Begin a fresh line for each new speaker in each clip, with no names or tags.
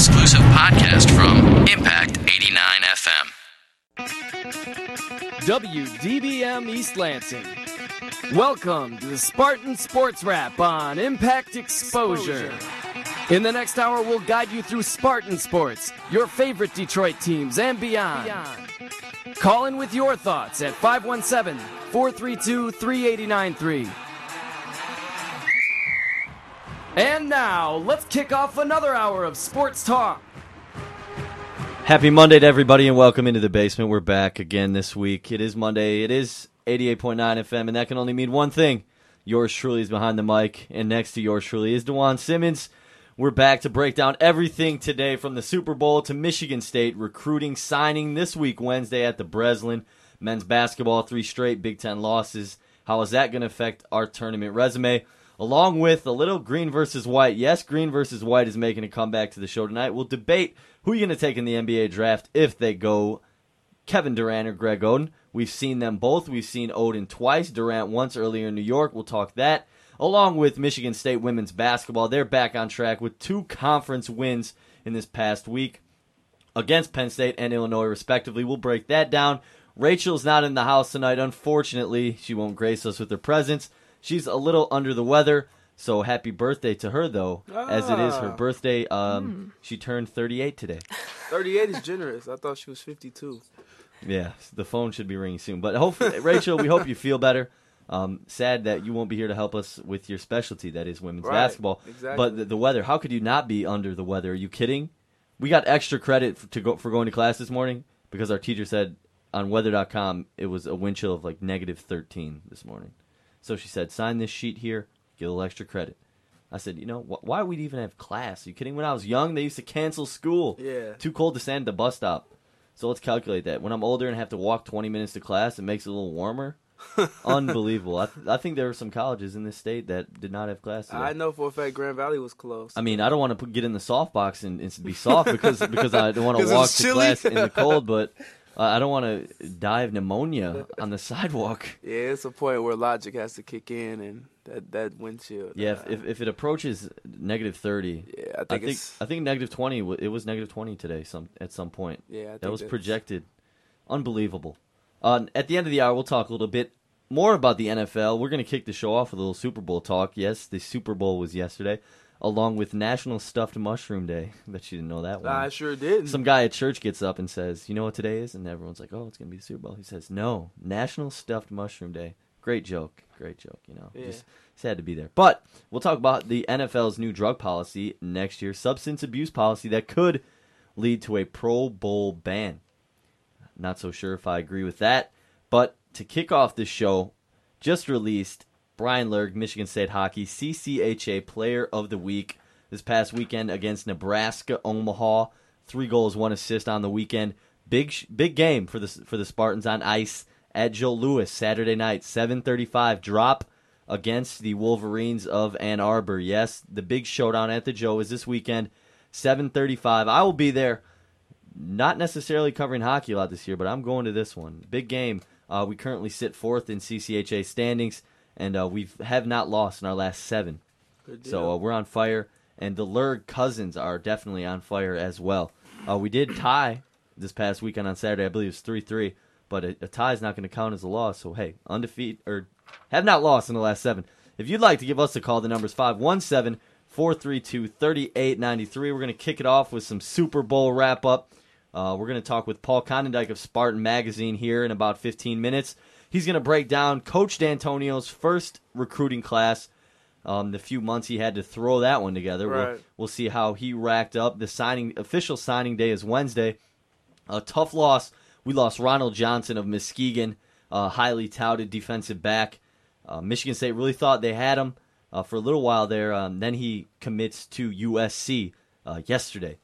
exclusive podcast from Impact 89 FM.
WDBM East Lansing. Welcome to the Spartan Sports Wrap on Impact Exposure. In the next hour, we'll guide you through Spartan sports, your favorite Detroit teams, and beyond. Call in with your thoughts at 517 432 3893. And now, let's kick off another hour of sports talk.
Happy Monday to everybody and welcome into the basement. We're back again this week. It is Monday. It is 88.9 FM, and that can only mean one thing. Yours truly is behind the mic, and next to yours truly is Dewan Simmons. We're back to break down everything today from the Super Bowl to Michigan State recruiting signing this week, Wednesday at the Breslin. Men's basketball, three straight Big Ten losses. How is that going to affect our tournament resume? Along with a little green versus white. Yes, green versus white is making a comeback to the show tonight. We'll debate who you're going to take in the NBA draft if they go Kevin Durant or Greg Oden. We've seen them both. We've seen Oden twice, Durant once earlier in New York. We'll talk that. Along with Michigan State women's basketball, they're back on track with two conference wins in this past week against Penn State and Illinois, respectively. We'll break that down. Rachel's not in the house tonight, unfortunately. She won't grace us with her presence. She's a little under the weather. So happy birthday to her, though, as it is her
Ah.
birthday. Um, She turned 38 today.
38 is generous. I thought she was 52.
Yeah, the phone should be ringing soon. But hopefully, Rachel, we hope you feel better. Um, sad that you won't be here to help us with your specialty, that is women's
Right,
basketball.
exactly.
But the, the weather, how could you not be under the weather? Are you kidding? We got extra credit f- to go for going to class this morning because our teacher said on weather.com it was a wind chill of like negative 13 this morning. So she said, sign this sheet here, get a little extra credit. I said, you know, wh- why would we even have class? Are you kidding? When I was young, they used to cancel school.
Yeah.
Too cold to stand at the bus stop. So let's calculate that. When I'm older and have to walk 20 minutes to class, it makes it a little warmer. Unbelievable. I, th- I think there were some colleges in this state that did not have class. Today.
I know for a fact Grand Valley was closed.
I mean, I don't want to get in the soft box and, and be soft because because I don't want to walk to
chilly.
class in the cold, but uh, I don't want to die of pneumonic on the sidewalk.
yeah, it's a point where logic has to kick in and that, that windshield.
Yeah,
uh,
if, if, it approaches negative 30,
yeah, I think,
I think. I think negative 20. It was negative 20 today. Some at some point.
yeah, I think
That was
that's-
projected. Unbelievable. Uh, at the end of the hour, we'll talk a little bit more about the NFL. We're going to kick the show off with a little Super Bowl talk. Yes, the Super Bowl was yesterday, along with National Stuffed Mushroom Day. Bet you didn't know that one.
I sure did.
Some guy at church gets up and says, "You know what today is?" And everyone's like, "Oh, it's going to be the Super Bowl." He says, "No, National Stuffed Mushroom Day." Great joke. Great joke. You know,
Yeah.
just sad to be there. But we'll talk about the NFL's new drug policy next year, substance abuse policy that could lead to a Pro Bowl ban. Not so sure if I agree with that. But to kick off this show, just released Bryan Lerg, Michigan State Hockey, CCHA Player of the Week this past weekend against Nebraska Omaha. Three goals, one assist on the weekend. Big big game for the for the Spartans on ice at Joe Louis Saturday night, 7:35 drop against the Wolverines of Ann Arbor. Yes, the big showdown at the Joe is this weekend, 7:35. I will be there not necessarily covering hockey a lot this year, but I'm going to this one. Big game. Uh, we currently sit fourth in CCHA standings, and uh, we have not lost in our last seven.
Good
So uh, we're on fire, and the Lerg cousins are definitely on fire as well. Uh, we did tie this past weekend on Saturday. I believe it was three three, but a, a tie is not going to count as a loss. So hey, undefeated or have not lost in the last seven. If you'd like to give us a call, the number's 517 432 3893. We're going to kick it off with some Super Bowl wrap up. Uh, we're going to talk with Paul Konyndyk of Spartan Magazine here in about 15 minutes. He's going to break down Coach D'Antonio's first recruiting class, um, the few months he had to throw that one together. We'll, we'll see how he racked up. The signing official signing day is Wednesday. A tough loss. We lost Ronald Johnson of Muskegon, a highly touted defensive back. Uh, Michigan State really thought they had him uh, for a little while there. Um, then he commits to USC uh, yesterday.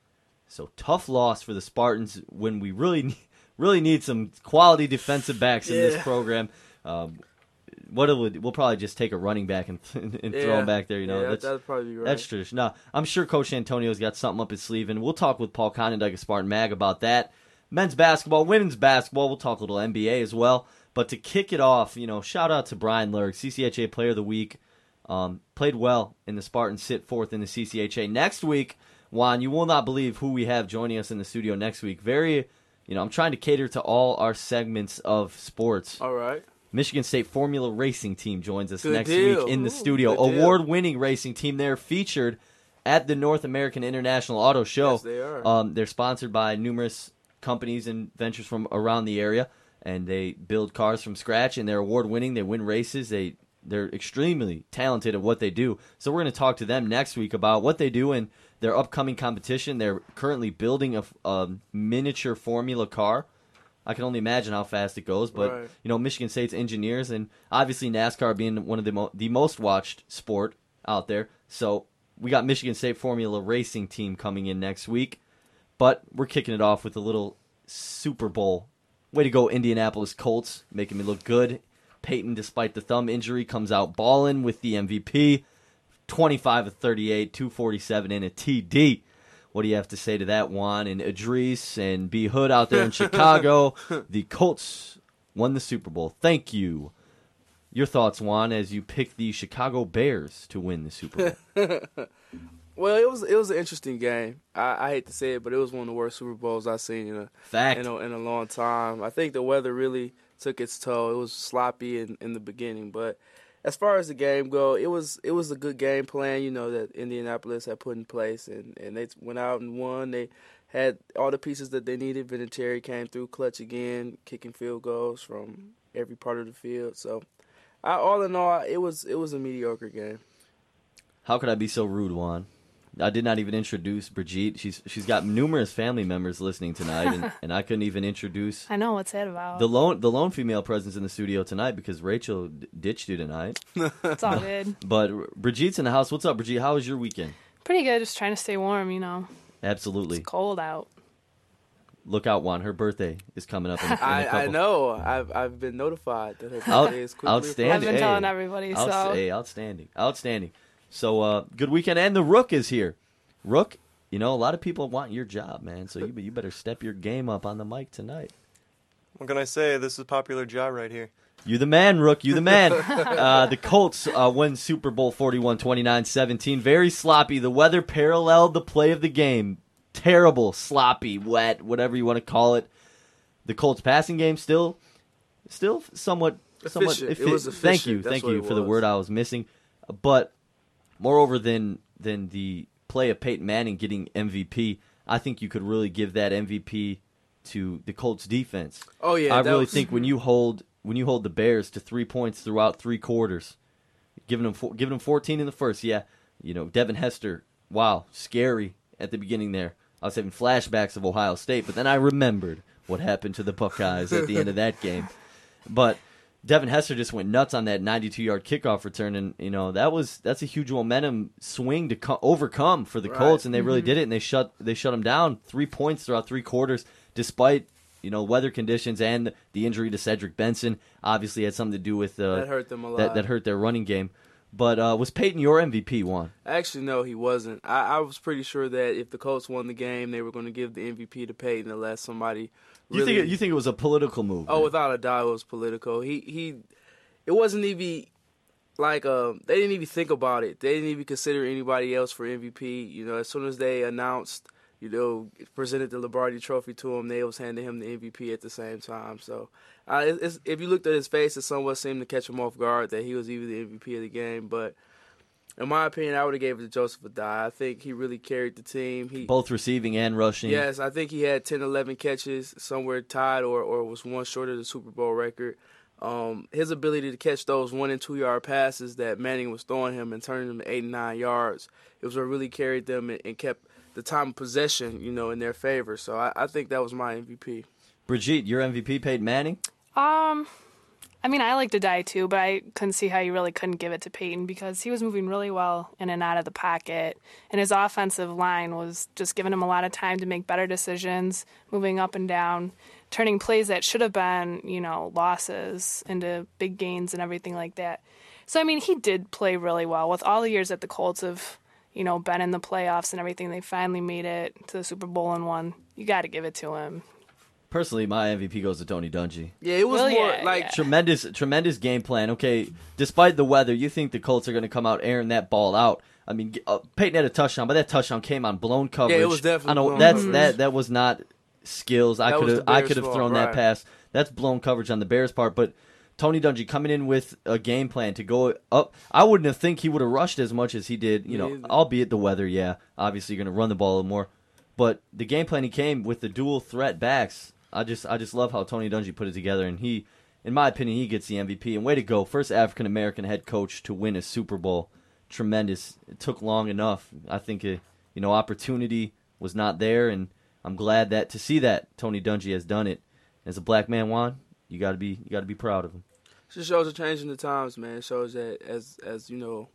So tough loss for the Spartans when we really, really need some quality defensive backs in this program. Um, what it would, we'll probably just take a running back and, and throw him back there. You know,
yeah,
That's-
that'd probably be right.
that's tradition. No, I'm sure Coach Antonio's got something up his sleeve, and we'll talk with Paul Konyndyk of Spartan Mag about that. Men's basketball, women's basketball, we'll talk a little NBA as well. But to kick it off, you know, shout out to Bryan Lerg, CCHA Player of the Week. Um, played well in the Spartans, sit fourth in the CCHA. Next week, Juan, you will not believe who we have joining us in the studio next week. Very, you know, I'm trying to cater to all our segments of sports.
All right.
Michigan State Formula Racing Team joins us
Good
next
deal.
week in the studio. Award winning racing team. They're featured at the North American International Auto Show.
Yes, they are.
Um, they're sponsored by numerous companies and ventures from around the area, and they build cars from scratch. And they're award winning. They win races. They they're extremely talented at what they do. So we're going to talk to them next week about what they do in their upcoming competition. They're currently building a, a miniature Formula car. I can only imagine how fast it goes, but
Right.
you know Michigan State's engineers and obviously NASCAR being one of the mo- the most watched sport out there. So we got Michigan State Formula Racing team coming in next week, but we're kicking it off with a little Super Bowl. Way to go, Indianapolis Colts, making me look good. Peyton, despite the thumb injury, comes out balling with the MVP. 25 of 38, 247 and a TD. What do you have to say to that, Juan and Idris and B Hood out there in Chicago? the Colts won the Super Bowl. Thank you. Your thoughts, Juan, as you pick the Chicago Bears to win the Super Bowl.
Well, it was it was an interesting game. I, I hate to say it, but it was one of the worst Super Bowls I've seen in a
Fact.
in a, in a long time. I think the weather really took its toll. It was sloppy in, in the beginning, but as far as the game go, it was it was a good game plan. You know that Indianapolis had put in place, and and they went out and won. They had all the pieces that they needed. Vinatieri came through clutch again, kicking field goals from every part of the field. So, I, all in all, it was it was a mediocre game.
How could I be so rude, Juan? I did not even introduce Brigitte. She's she's got numerous family members listening tonight, and, and I couldn't even introduce
I know what's that about.
the lone the lone female presence in the studio tonight because Rachel d- ditched you tonight.
it's all good.
But Brigitte's in the house. What's up, Brigitte? How was your weekend?
Pretty good. Just trying to stay warm. You know,
Absolutely.
it's cold out.
Look out, Juan. Her birthday is coming up. In, in a
I,
couple.
I know. I've I've been notified that her
Out-
birthday is quickly
outstanding.
I've been
Hey.
telling everybody.
Outs-
So
hey, outstanding, outstanding. So uh, good weekend, and the Rook is here. Rook, you know a lot of people want your job, man. So you you better step your game up on the mic tonight.
What can I say? This is a popular job right here.
You the man, Rook. You the man. uh, the Colts uh, win Super Bowl 41 29 17. Very sloppy. The weather paralleled the play of the game. Terrible, sloppy, wet, whatever you want to call it. The Colts passing game still, still somewhat, somewhat.
Efficient. It
effi-
was
Thank you.
That's
thank you
it
for the word I was missing. But moreover than than the play of Peyton Manning getting MVP, I think you could really give that MVP to the Colts defense.
Oh yeah,
I really
was-
think when you hold when you hold the Bears to three points throughout three quarters, giving them four, giving them fourteen in the first, yeah, you know Devin Hester, wow, scary at the beginning there. I was having flashbacks of Ohio State, but then I remembered what happened to the Buckeyes at the end of that game. But Devin Hester just went nuts on that 92-yard kickoff return, and you know that was that's a huge momentum swing to co- overcome for the
Right.
Colts, and they really did it. And they shut they shut them down three points throughout three quarters, despite you know weather conditions and the injury to Cedric Benson. Obviously, had something to do with uh,
That hurt them a
That,
lot.
that hurt their running game. But uh, was Peyton your MVP one?
Actually, no, he wasn't. I, I was pretty sure that if the Colts won the game, they were going to give the MVP to Peyton unless somebody.
You
really,
think it, you think it was a political move?
Oh, without a doubt, it was political. He he, it wasn't even like um they didn't even think about it. They didn't even consider anybody else for MVP. You know, as soon as they announced, you know, presented the Lombardi Trophy to him, they was handing him the MVP at the same time. So, uh, if you looked at his face, it somewhat seemed to catch him off guard that he was even the MVP of the game. But in my opinion, I would have gave it to Joseph Addai. I think he really carried the team. He
both receiving and rushing.
Yes, I think he had 10, 11 catches, somewhere tied or, or was one short of the Super Bowl record. Um, his ability to catch those one and two yard passes that Manning was throwing him and turning them to eight and nine yards, it was what really carried them and, and kept the time of possession, you know, in their favor. So I, I think that was my MVP.
Brigitte, your MVP, Peyton Manning.
Um, I mean, I like to die too, but I couldn't see how you really couldn't give it to Peyton because he was moving really well in and out of the pocket, and his offensive line was just giving him a lot of time to make better decisions, moving up and down, turning plays that should have been, you know, losses into big gains and everything like that. So I mean, he did play really well with all the years that the Colts have, you know, been in the playoffs and everything. They finally made it to the Super Bowl and won. You got to give it to him.
Personally, my MVP goes to Tony Dungy.
Yeah, it was
Well,
more
yeah,
like
yeah.
Tremendous, tremendous game plan. Okay, despite the weather, you think the Colts are going to come out airing that ball out. I mean, g- uh, Peyton had a touchdown, but that touchdown came on blown coverage.
was definitely
I know
blown
that's
coverage.
that that was not skills. I could have I could have
fault,
thrown that pass. That's blown coverage on the Bears' part, but Tony Dungy coming in with a game plan to go up. I wouldn't have think he would have rushed as much as he did. You know,
Me
albeit the weather. Yeah, obviously you're going to run the ball a little more, but the game plan he came with the dual threat backs. I just I just love how Tony Dungy put it together, and he, in my opinion, he gets the MVP. And way to go, first African American head coach to win a Super Bowl. Tremendous. It took long enough. I think uh you know opportunity was not there, and I'm glad that to see that Tony Dungy has done it. As a black man, Juan, you got to be you got to be proud of him.
just shows a change in the times, man. It shows that as as you know,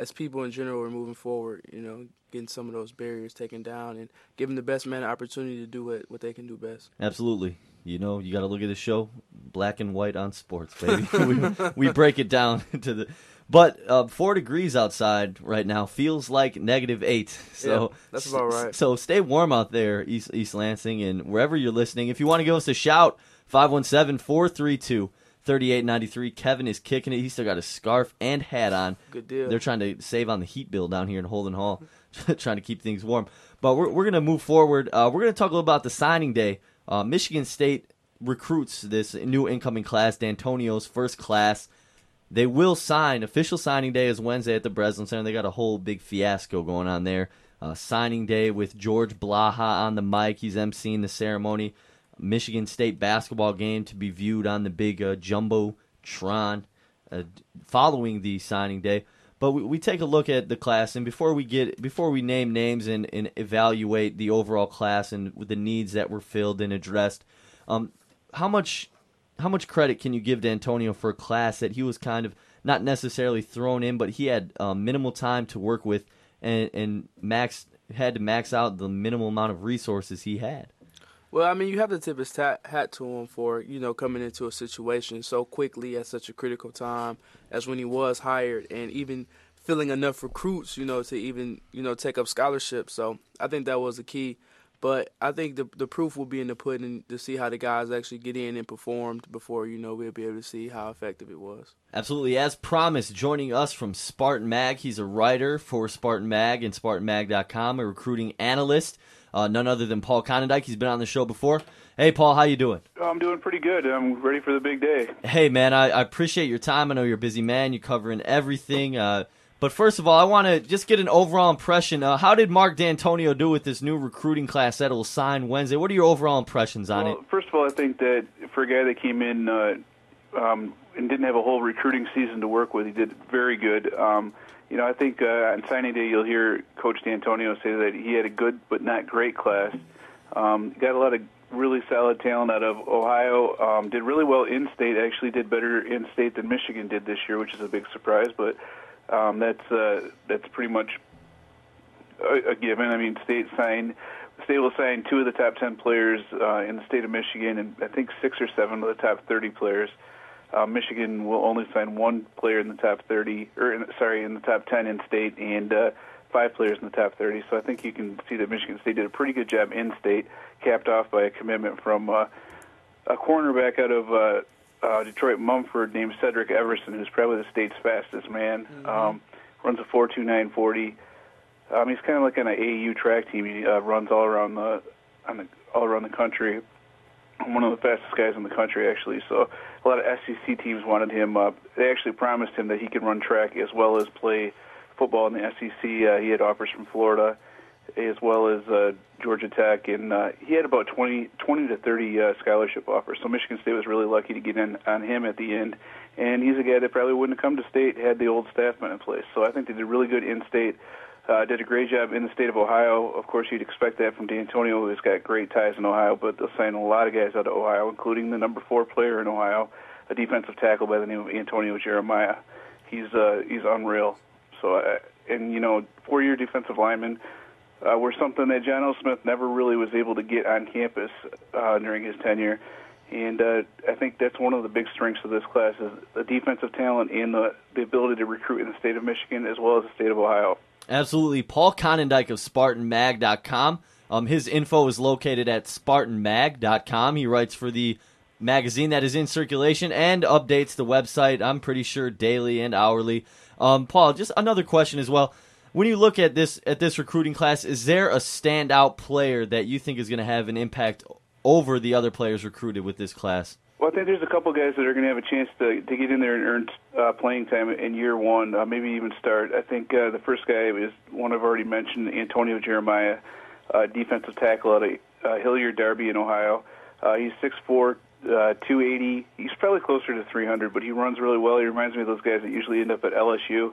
as people in general are moving forward, you know, getting some of those barriers taken down and giving the best man an opportunity to do what, what they can do best.
Absolutely. You know, you got to look at the show, black and white on sports, baby. we, we break it down to the. But uh, four degrees outside right now feels like negative eight. So
Yeah, that's about right.
So stay warm out there, East East Lansing, and wherever you're listening. If you want to give us a shout, 517-432-3893. Kevin is kicking it. He's still got a scarf and hat on.
Good deal.
They're trying to save on the heat bill down here in Holden Hall, trying to keep things warm. But we're, we're going to move forward. Uh, we're going to talk a little about the signing day. Uh, Michigan State recruits this new incoming class, D'Antonio's first class. They will sign. Official signing day is Wednesday at the Breslin Center. They got a whole big fiasco going on there. Uh, signing day with George Blaha on the mic. He's emceeing the ceremony. Michigan State basketball game to be viewed on the big uh, jumbotron uh, following the signing day. But we, we take a look at the class, and before we get before we name names and, and evaluate the overall class and the needs that were filled and addressed, um, how much how much credit can you give to Antonio for a class that he was kind of not necessarily thrown in, but he had um, minimal time to work with and and max had to max out the minimal amount of resources he had.
Well, I mean, you have to tip his ta- hat to him for you know coming into a situation so quickly at such a critical time as when he was hired, and even filling enough recruits, you know, to even you know take up scholarships. So I think that was the key. But I think the the proof will be in the pudding to see how the guys actually get in and performed before you know we'll be able to see how effective it was.
Absolutely. As promised, joining us from Spartan Mag, he's a writer for Spartan Mag and SpartanMag.com, a recruiting analyst. Uh, none other than Paul Konyndyk. He's been on the show before. Hey, Paul, how you doing?
I'm doing pretty good. I'm ready for the big day.
Hey, man, I, I appreciate your time. I know you're a busy man. You're covering everything. Uh, but first of all, I want to just get an overall impression. Uh, how did Mark D'Antonio do with this new recruiting class that will sign Wednesday? What are your overall impressions on
well,
it?
first of all, I think that for a guy that came in uh, um, and didn't have a whole recruiting season to work with, he did very good. Um, you know, I think uh, on signing day you'll hear Coach D'Antonio say that he had a good but not great class. Um, got a lot of really solid talent out of Ohio. Um, did really well in state. Actually, did better in state than Michigan did this year, which is a big surprise. But um, that's uh, that's pretty much a, a given. I mean, state signed. State will sign two of the top ten players uh, in the state of Michigan, and I think six or seven of the top thirty players. Michigan will only sign one player in the top 30, or in, sorry, in the top 10 in state, and uh, five players in the top 30. So I think you can see that Michigan State did a pretty good job in state, capped off by a commitment from uh, a cornerback out of uh, uh, Detroit Mumford named Cedric Everson, who's probably the state's fastest man. Um, runs a 4.2940. Um, he's kind of like on an AU track team. He uh, runs all around the, on the all around the country one of the fastest guys in the country, actually. So a lot of SEC teams wanted him. Uh, they actually promised him that he could run track as well as play football in the SEC. Uh, he had offers from Florida as well as uh, Georgia Tech, and uh, he had about 20, 20 to 30 uh, scholarship offers. So Michigan State was really lucky to get in on him at the end. And he's a guy that probably wouldn't have come to state had the old staff been in place. So I think they did really good in state. Uh, did a great job in the state of Ohio. Of course, you'd expect that from D'Antonio, who's got great ties in Ohio, but they'll sign a lot of guys out of Ohio, including the number four player in Ohio, a defensive tackle by the name of Antonio Jeremiah. He's uh, he's unreal. So, uh, and you know, four-year defensive lineman uh, were something that John L. Smith never really was able to get on campus uh, during his tenure. And uh, I think that's one of the big strengths of this class is the defensive talent and the, the ability to recruit in the state of Michigan as well as the state of Ohio.
Absolutely. Paul Konyndyk of SpartanMag.com. Um, his info is located at SpartanMag.com. He writes for the magazine that is in circulation and updates the website, I'm pretty sure, daily and hourly. Um, Paul, just another question as well. when you look at this at this recruiting class, is there a standout player that you think is going to have an impact over the other players recruited with this class?
Well, I think there's a couple guys that are going to have a chance to to get in there and earn uh, playing time in year one, uh, maybe even start. I think uh, the first guy is one I've already mentioned, Antonio Jeremiah, uh, defensive tackle out of uh, Hilliard Darby in Ohio. Uh, he's 6'4", uh, 280. He's probably closer to 300, but he runs really well. He reminds me of those guys that usually end up at LSU.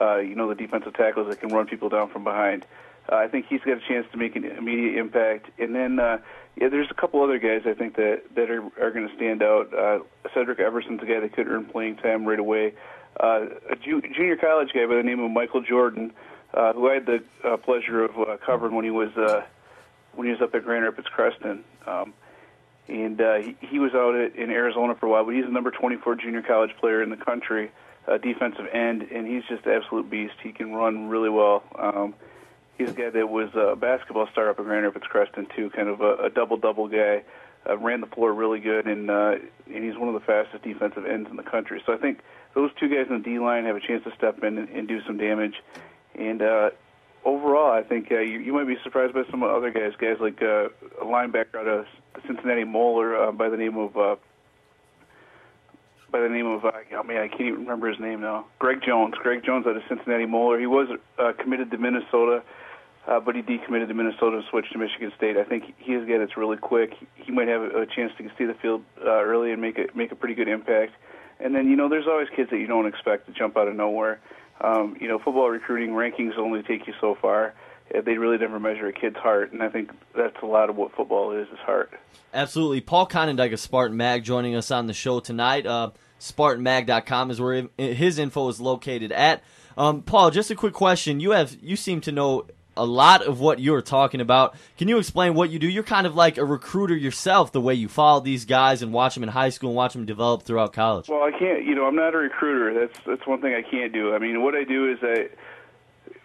Uh, you know, the defensive tackles that can run people down from behind. Uh, I think he's got a chance to make an immediate impact. And then, uh, yeah, there's a couple other guys I think that that are are going to stand out. Uh, Cedric Everson's a guy that could earn playing time right away. Uh, a ju- junior college guy by the name of Michael Jordan, uh, who I had the uh, pleasure of uh, covering when he was uh, when he was up at Grand Rapids Creston. Um, and uh, he, he was out at, in Arizona for a while, but he's the number 24 junior college player in the country, uh, defensive end, and he's just an absolute beast. He can run really well. Um, he's a guy that was a basketball star up at Grand Rapids Creston too, kind of a, a double-double guy. Uh, ran the floor really good, and uh, and he's one of the fastest defensive ends in the country. So I think those two guys in the D line have a chance to step in and, and do some damage. And uh, overall, I think uh, you, you might be surprised by some other guys, guys like uh, a linebacker out of Cincinnati Moeller uh, by the name of uh, by the name of uh, oh I can't even remember his name now. Greg Jones. Greg Jones out of Cincinnati Moeller. He was uh, committed to Minnesota, uh, but he decommitted to Minnesota and switched to Michigan State. I think he's a guy that's really quick. He might have a chance to see the field uh, early and make a make a pretty good impact. And then you know, there's always kids that you don't expect to jump out of nowhere. Um, you know, football recruiting rankings only take you so far. Uh, They really never measure a kid's heart, and I think that's a lot of what football is: is heart.
Absolutely. Paul Konyndyk of Spartan Mag joining us on the show tonight. Uh, SpartanMag.com is where his info is located at. Um, Paul, just a quick question. You have you seem to know a lot of what you're talking about. Can you explain what you do? You're kind of like a recruiter yourself, the way you follow these guys and watch them in high school and watch them develop throughout college.
Well, I can't. You know, I'm not a recruiter. That's that's one thing I can't do. I mean, what I do is I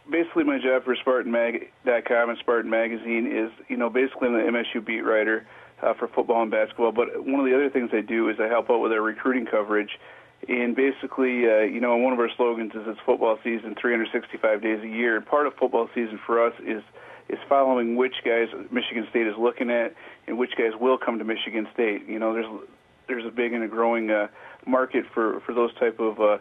basically my job for SpartanMag.com and Spartan Magazine is you know basically I'm the MSU beat writer uh, for football and basketball. But one of the other things I do is I help out with our recruiting coverage. And basically, uh, you know, one of our slogans is it's football season 365 days a year. Part of football season for us is is following which guys Michigan State is looking at and which guys will come to Michigan State. You know, there's there's a big and a growing uh, market for for those type of uh,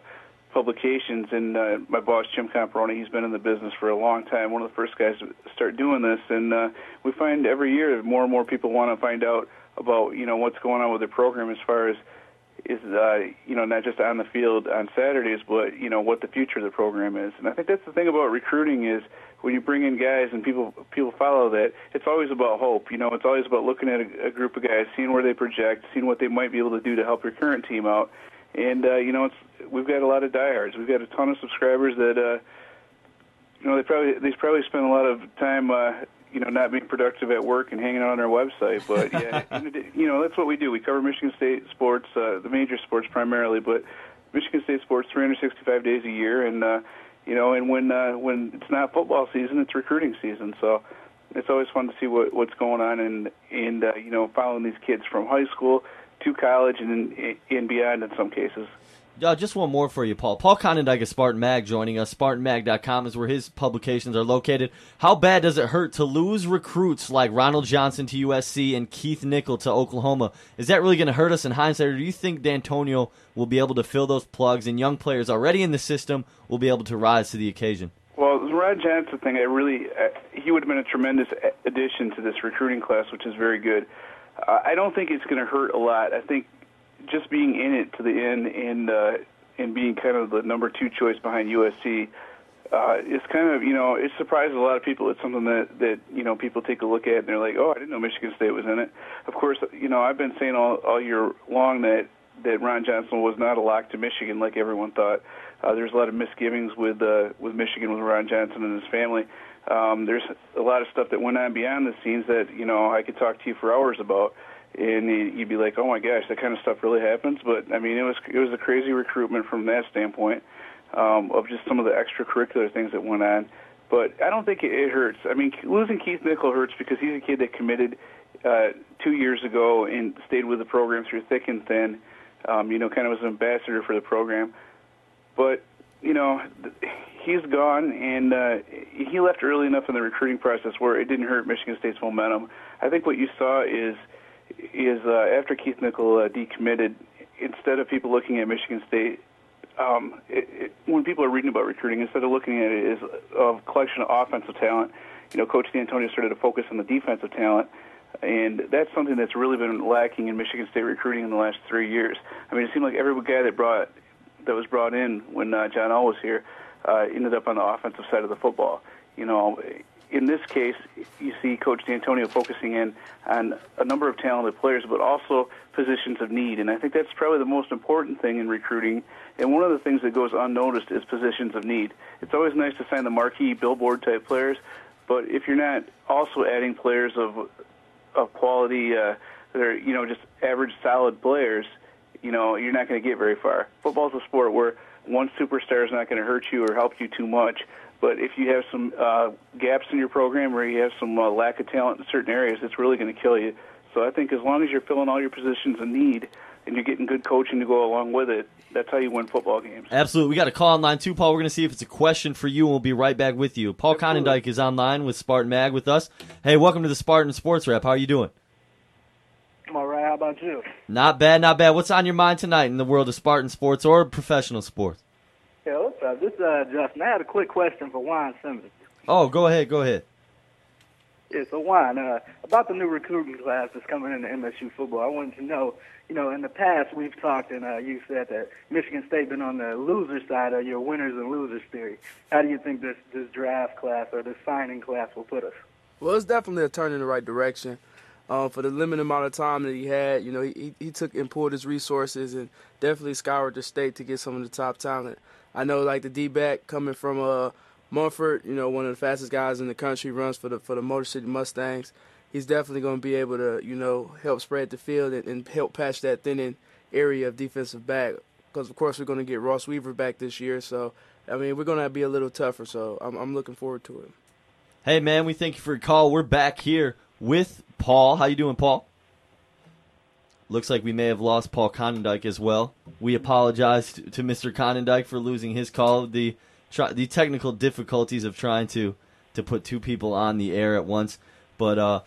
publications. And uh, my boss Jim Comparoni, he's been in the business for a long time. One of the first guys to start doing this, and uh, we find every year more and more people want to find out about you know what's going on with their program as far as is uh, you know not just on the field on Saturdays, but you know what the future of the program is. And I think that's the thing about recruiting is when you bring in guys and people people follow that, it's always about hope. You know, it's always about looking at a, a group of guys, seeing where they project, seeing what they might be able to do to help your current team out. And uh, you know, it's we've got a lot of diehards. We've got a ton of subscribers that uh, you know they probably they probably spend a lot of time. Uh, you know, not being productive at work and hanging out on our website, but yeah, you know, that's what we do. We cover Michigan State sports, uh, the major sports primarily, but Michigan State sports 365 days a year, and uh, you know, and when uh, when it's not football season, it's recruiting season. So it's always fun to see what what's going on and and uh, you know, following these kids from high school to college and and beyond in some cases.
Uh, just one more for you, Paul. Paul Konyndyk of Spartan Mag joining us. SpartanMag.com is where his publications are located. How bad does it hurt to lose recruits like Ronald Johnson to USC and Keith Nichol to Oklahoma? Is that really going to hurt us in hindsight, or do you think D'Antonio will be able to fill those plugs and young players already in the system will be able to rise to the occasion?
Well, the Ron Johnson thing, I really, uh, he would have been a tremendous addition to this recruiting class, which is very good. Uh, I don't think it's going to hurt a lot. I think just being in it to the end and uh, and being kind of the number two choice behind USC uh, is kind of you know it surprises a lot of people. It's something that that you know people take a look at and they're like, oh, I didn't know Michigan State was in it. Of course, you know I've been saying all all year long that that Ron Johnson was not a lock to Michigan like everyone thought. Uh, there's a lot of misgivings with uh, with Michigan with Ron Johnson and his family. Um, there's a lot of stuff that went on beyond the scenes that you know I could talk to you for hours about and you'd be like, "Oh my gosh, that kind of stuff really happens." But I mean, it was it was a crazy recruitment from that standpoint um, of just some of the extracurricular things that went on. But I don't think it, hurts. I mean, losing Keith Nichol hurts because he's a kid that committed uh, two years ago and stayed with the program through thick and thin. Um, you know, kind of was an ambassador for the program. But you know, he's gone, and uh, he left early enough in the recruiting process where it didn't hurt Michigan State's momentum. I think what you saw is is uh, after Keith Nichol uh, decommitted, instead of people looking at Michigan State, um, it, it, when people are reading about recruiting, instead of looking at it as a collection of offensive talent, you know, Coach D'Antonio started to focus on the defensive talent. And that's something that's really been lacking in Michigan State recruiting in the last three years. I mean, it seemed like every guy that brought that was brought in when uh, John L. was here uh, ended up on the offensive side of the football. You know, in this case, you see Coach D'Antonio focusing in on a number of talented players, but also positions of need. And I think that's probably the most important thing in recruiting. And one of the things that goes unnoticed is positions of need. It's always nice to sign the marquee billboard type players, but if you're not also adding players of of quality uh, that are you know just average solid players, you know you're not going to get very far. Football's a sport where one superstar is not going to hurt you or help you too much. But if you have some uh, gaps in your program or you have some uh, lack of talent in certain areas, it's really going to kill you. So I think as long as you're filling all your positions in need and you're getting good coaching to go along with it, that's how you win football games.
Absolutely. We got a call online too, Paul. We're going to see if it's a question for you, and we'll be right back with you. Paul Konyndyk is online with Spartan Mag with us. Hey, welcome to the Spartan Sports Wrap. How are you doing?
I'm all right. How about you?
Not bad, not bad. What's on your mind tonight in the world of Spartan sports or professional sports?
Yeah, what's up? This is uh, Justin. I had a quick question for Juan Simmons.
Oh, go ahead, go ahead.
Yeah, so Juan, uh, about the new recruiting class that's coming into MSU football, I wanted to know, you know, in the past we've talked and uh, you said that Michigan State been on the loser side of your winners and losers theory. How do you think this this draft class or this signing class will put us?
Well, it's definitely a turn in the right direction. Um, for the limited amount of time that he had, you know, he, he took and pulled his resources and definitely scoured the state to get some of the top talent. I know like the D back coming from uh Mumford, you know, one of the fastest guys in the country, runs for the for the Motor City Mustangs. He's definitely going to be able to, you know, help spread the field and, and help patch that thinning area of defensive back. Because of course we're going to get Ross Weaver back this year, so I mean we're going to be a little tougher. So I'm, I'm looking forward to it.
Hey man, we thank you for your call. We're back here with Paul. How you doing, Paul? Looks like we may have lost Paul Konyndyk as well. We apologize to, Mr. Konyndyk for losing his call. The the technical difficulties of trying to to put two people on the air at once. But uh,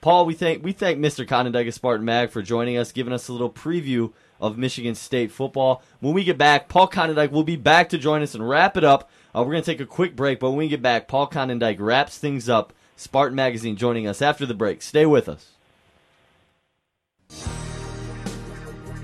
Paul, we thank we thank Mr. Konyndyk of Spartan Mag for joining us, giving us a little preview of Michigan State football. When we get back, Paul Konyndyk will be back to join us and wrap it up. Uh, we're going to take a quick break, but when we get back, Paul Konyndyk wraps things up. Spartan Magazine joining us after the break. Stay with us.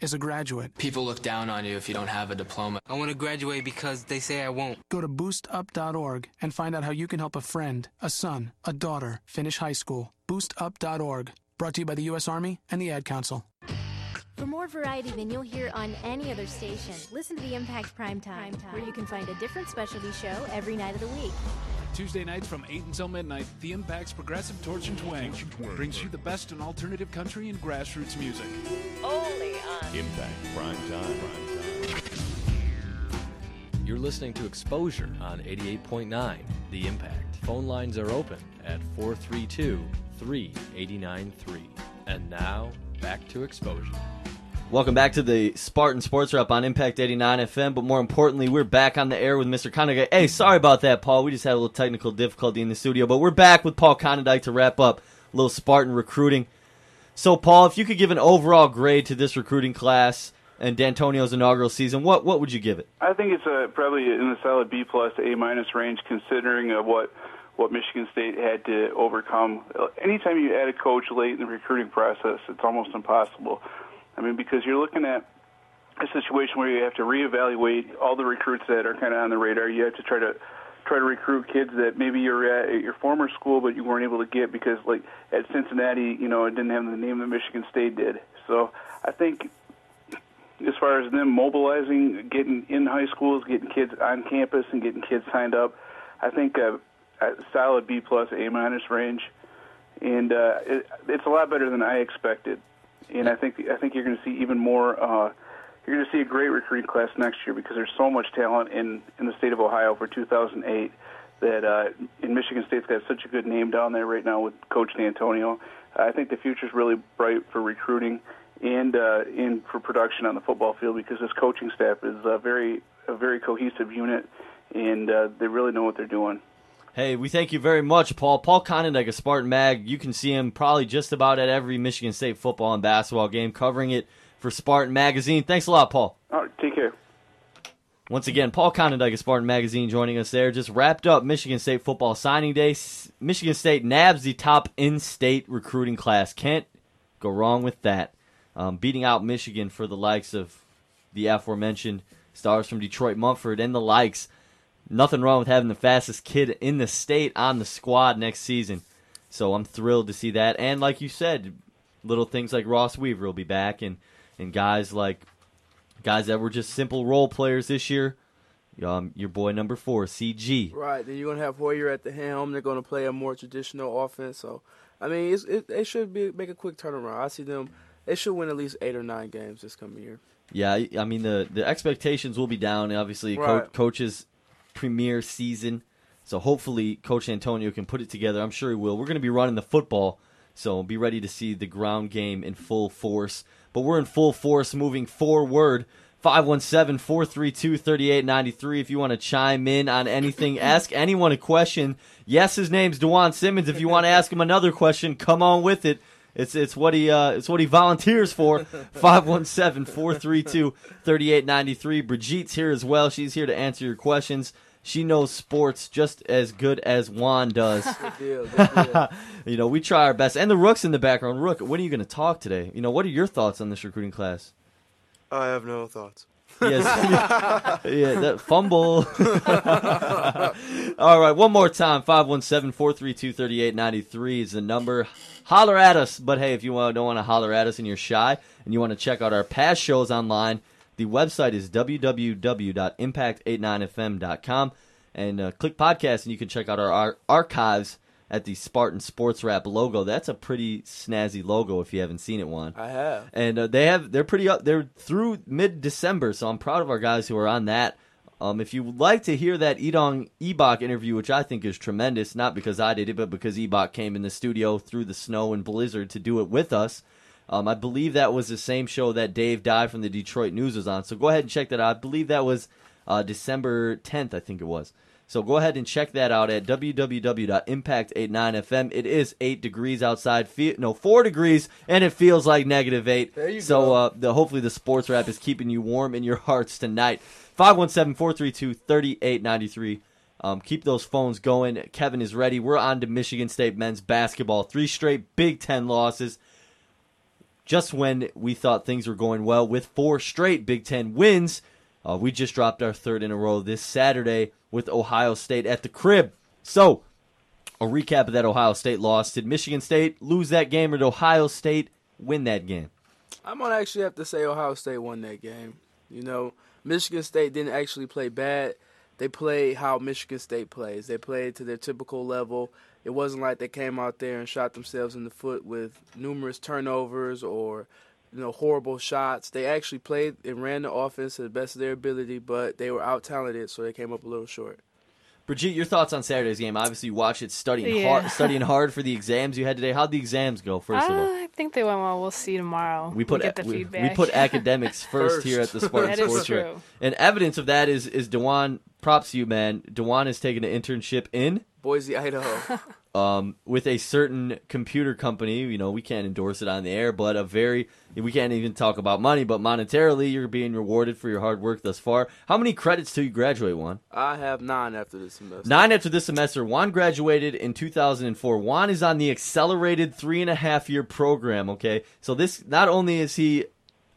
is a graduate.
People look down on you if you don't have a diploma.
I want to graduate because they say I won't.
Go to boostup.org and find out how you can help a friend, a son, a daughter finish high school. Boostup.org. Brought to you by the U.S. Army and the Ad Council.
For more variety than you'll hear on any other station, listen to the Impact Prime Time, where you can find a different specialty show every night of the week.
Tuesday nights from 8 until midnight, The Impact's Progressive Torch and Twang brings you the best in alternative country and grassroots music.
Only on
Impact Prime Time.
You're listening to Exposure on 88.9 The Impact. Phone lines are open at 432 3893. And now, back to Exposure.
Welcome back to the Spartan Sports Wrap on Impact 89 FM. But more importantly, we're back on the air with Mr. Konyndyk. Hey, sorry about that, Paul. We just had a little technical difficulty in the studio, but we're back with Paul Konyndyk to wrap up a little Spartan recruiting. So, Paul, if you could give an overall grade to this recruiting class and D'Antonio's inaugural season, what what would you give it?
I think it's a, probably in the solid B plus A minus range, considering uh, what what Michigan State had to overcome. Anytime you add a coach late in the recruiting process, it's almost impossible. I mean, because you're looking at a situation where you have to reevaluate all the recruits that are kind of on the radar. You have to try to try to recruit kids that maybe you're at your former school, but you weren't able to get because, like at Cincinnati, you know, it didn't have the name that Michigan State did. So I think as far as them mobilizing, getting in high schools, getting kids on campus, and getting kids signed up, I think a, a solid B plus A minus range. and uh, it, it's a lot better than I expected. And I think I think you're going to see even more. Uh, you're going to see a great recruiting class next year because there's so much talent in in the state of Ohio for 2008 that uh, in Michigan State's got such a good name down there right now with Coach D'Antonio. I think the future's really bright for recruiting and uh, and for production on the football field because this coaching staff is a very a very cohesive unit and uh, they really know what they're doing.
Hey, we thank you very much, Paul. Paul Konyndyk of Spartan Mag. You can see him probably just about at every Michigan State football and basketball game, covering it for Spartan Magazine. Thanks a lot, Paul.
All right, take care.
Once again, Paul Konyndyk of Spartan Magazine joining us there. Just wrapped up Michigan State football signing day. Michigan State nabs the top in-state recruiting class. Can't go wrong with that. Um, beating out Michigan for the likes of the aforementioned stars from Detroit, Mumford, and the likes. Nothing wrong with having the fastest kid in the state on the squad next season. So I'm thrilled to see that. And like you said, little things like Ross Weaver will be back, and and guys like guys that were just simple role players this year. Um, your boy number four, CG.
Right. Then you're gonna have Hoyer at the helm. They're gonna play a more traditional offense. So, I mean, it's, it they should be make a quick turnaround. I see them. They should win at least eight or nine games this coming year.
Yeah, I mean the the expectations will be down. Obviously,
Right.
co- coaches premier season. So hopefully Coach Antonio can put it together. I'm sure he will. We're going to be running the football, so be ready to see the ground game in full force. But we're in full force moving forward. 517-432-3893 if you want to chime in on anything. ask anyone a question. Yes, his name's Dewan Simmons. If you want to ask him another question, come on with it. It's it's what he uh, it's what he volunteers for. 517-432-3893. Brigitte's here as well. She's here to answer your questions. She knows sports just as good as Juan does.
Good deal. Good deal.
you know, we try our best. And the Rook's in the background. Rook, when are you going to talk today? You know, what are your thoughts on this recruiting class?
I have no thoughts.
Yes. yeah, that fumble. All right, one more time. 517-432-3893 is the number. Holler at us. But hey, if you don't want to holler at us and you're shy and you want to check out our past shows online, the website is www.impact89fm.com and uh, click podcast and you can check out our, our archives at the Spartan Sports Wrap logo. That's a pretty snazzy logo if you haven't seen it, one.
I have.
And uh, they have they're pretty up. They're through mid December, so I'm proud of our guys who are on that. Um, if you would like to hear that Edong Ebach interview, which I think is tremendous, not because I did it, but because Ebach came in the studio through the snow and blizzard to do it with us. Um, I believe that was the same show that Dave Dye from the Detroit News was on. So go ahead and check that out. I believe that was uh, December 10th, I think it was. So go ahead and check that out at www.impact89fm. It is 8 degrees outside. Fe- no, 4 degrees, and it feels like negative 8.
There you
so
go.
Uh, the, hopefully the sports wrap is keeping you warm in your hearts tonight. 517-432-3893. Um, keep those phones going. Kevin is ready. We're on to Michigan State men's basketball. Three straight Big Ten losses. Just when we thought things were going well with four straight Big Ten wins, uh, we just dropped our third in a row this Saturday with Ohio State at the crib. So, a recap of that Ohio State loss. Did Michigan State lose that game or did Ohio State win that game?
I'm gonna actually have to say Ohio State won that game. You know, Michigan State didn't actually play bad. They played how Michigan State plays. They played to their typical level. It wasn't like they came out there and shot themselves in the foot with numerous turnovers or you know horrible shots. They actually played and ran the offense to the best of their ability, but they were out talented, so they came up a little short.
Brigitte, your thoughts on Saturday's game? Obviously, you watched it studying
Yeah.
hard, studying hard for the exams you had today. How'd the exams go? First of
Uh,
all,
I think they went well. We'll see tomorrow.
we put
we'll get the
we,
feedback.
we put academics first,
First.
here at the Spartan
That is
Sports Wrap.
true.
And evidence of that is is Dewan. Props to you, man. Dewan has taken an internship in
Boise, Idaho.
um, with a certain computer company. You know, we can't endorse it on the air, but a very we can't even talk about money. But monetarily, you're being rewarded for your hard work thus far. How many credits till you graduate, Juan?
I have nine after this semester.
Nine after this semester. Juan graduated in 2004. Juan is on the accelerated three and a half year program. Okay, so this not only is he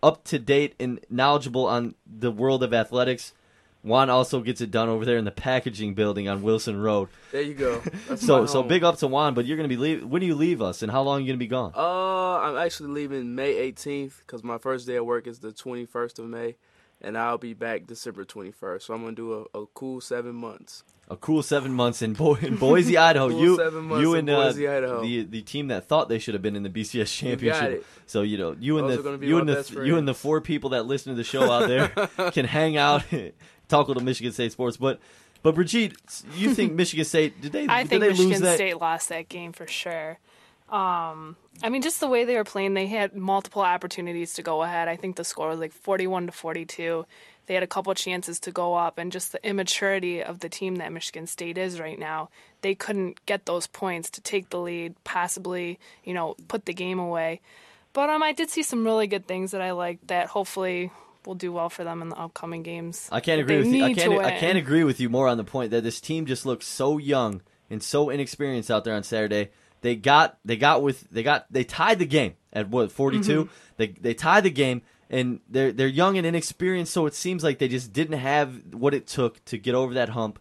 up to date and knowledgeable on the world of athletics. Juan also gets it done over there in the packaging building on Wilson Road.
There you go.
So so big up to Juan, but you're gonna be leave. When do you leave us, and how long are you gonna be gone?
Uh, I'm actually leaving May 18th because my first day of work is the 21st of May, and I'll be back December 21st. So I'm gonna do a, a cool seven months.
a cool seven months in, Bo- in Boise, Idaho.
Cool
you, you
in
and
Boise,
uh,
Idaho.
the the team that thought they should have been in the BCS championship. So you know, you and
Those gonna
the you and the
best
you and the four people that listen to the show out there can hang out, talk little Michigan State sports. But but Brigitte, you think Michigan State did they
I
did
think
they
Michigan
lose that?
State lost that game for sure. Um, I mean, just the way they were playing, they had multiple opportunities to go ahead. I think the score was like 41 to 42. They had a couple chances to go up, and just the immaturity of the team that Michigan State is right now, they couldn't get those points to take the lead, possibly, you know, put the game away. But um, I did see some really good things that I liked that hopefully will do well for them in the upcoming games.
I can't agree with you. I can't. I can't agree with you more on the point that this team just looks so young and so inexperienced out there on Saturday. They got they got with they got they tied the game at what 42.
Mhm.
They they tied the game and they're they're young and inexperienced, so it seems like they just didn't have what it took to get over that hump,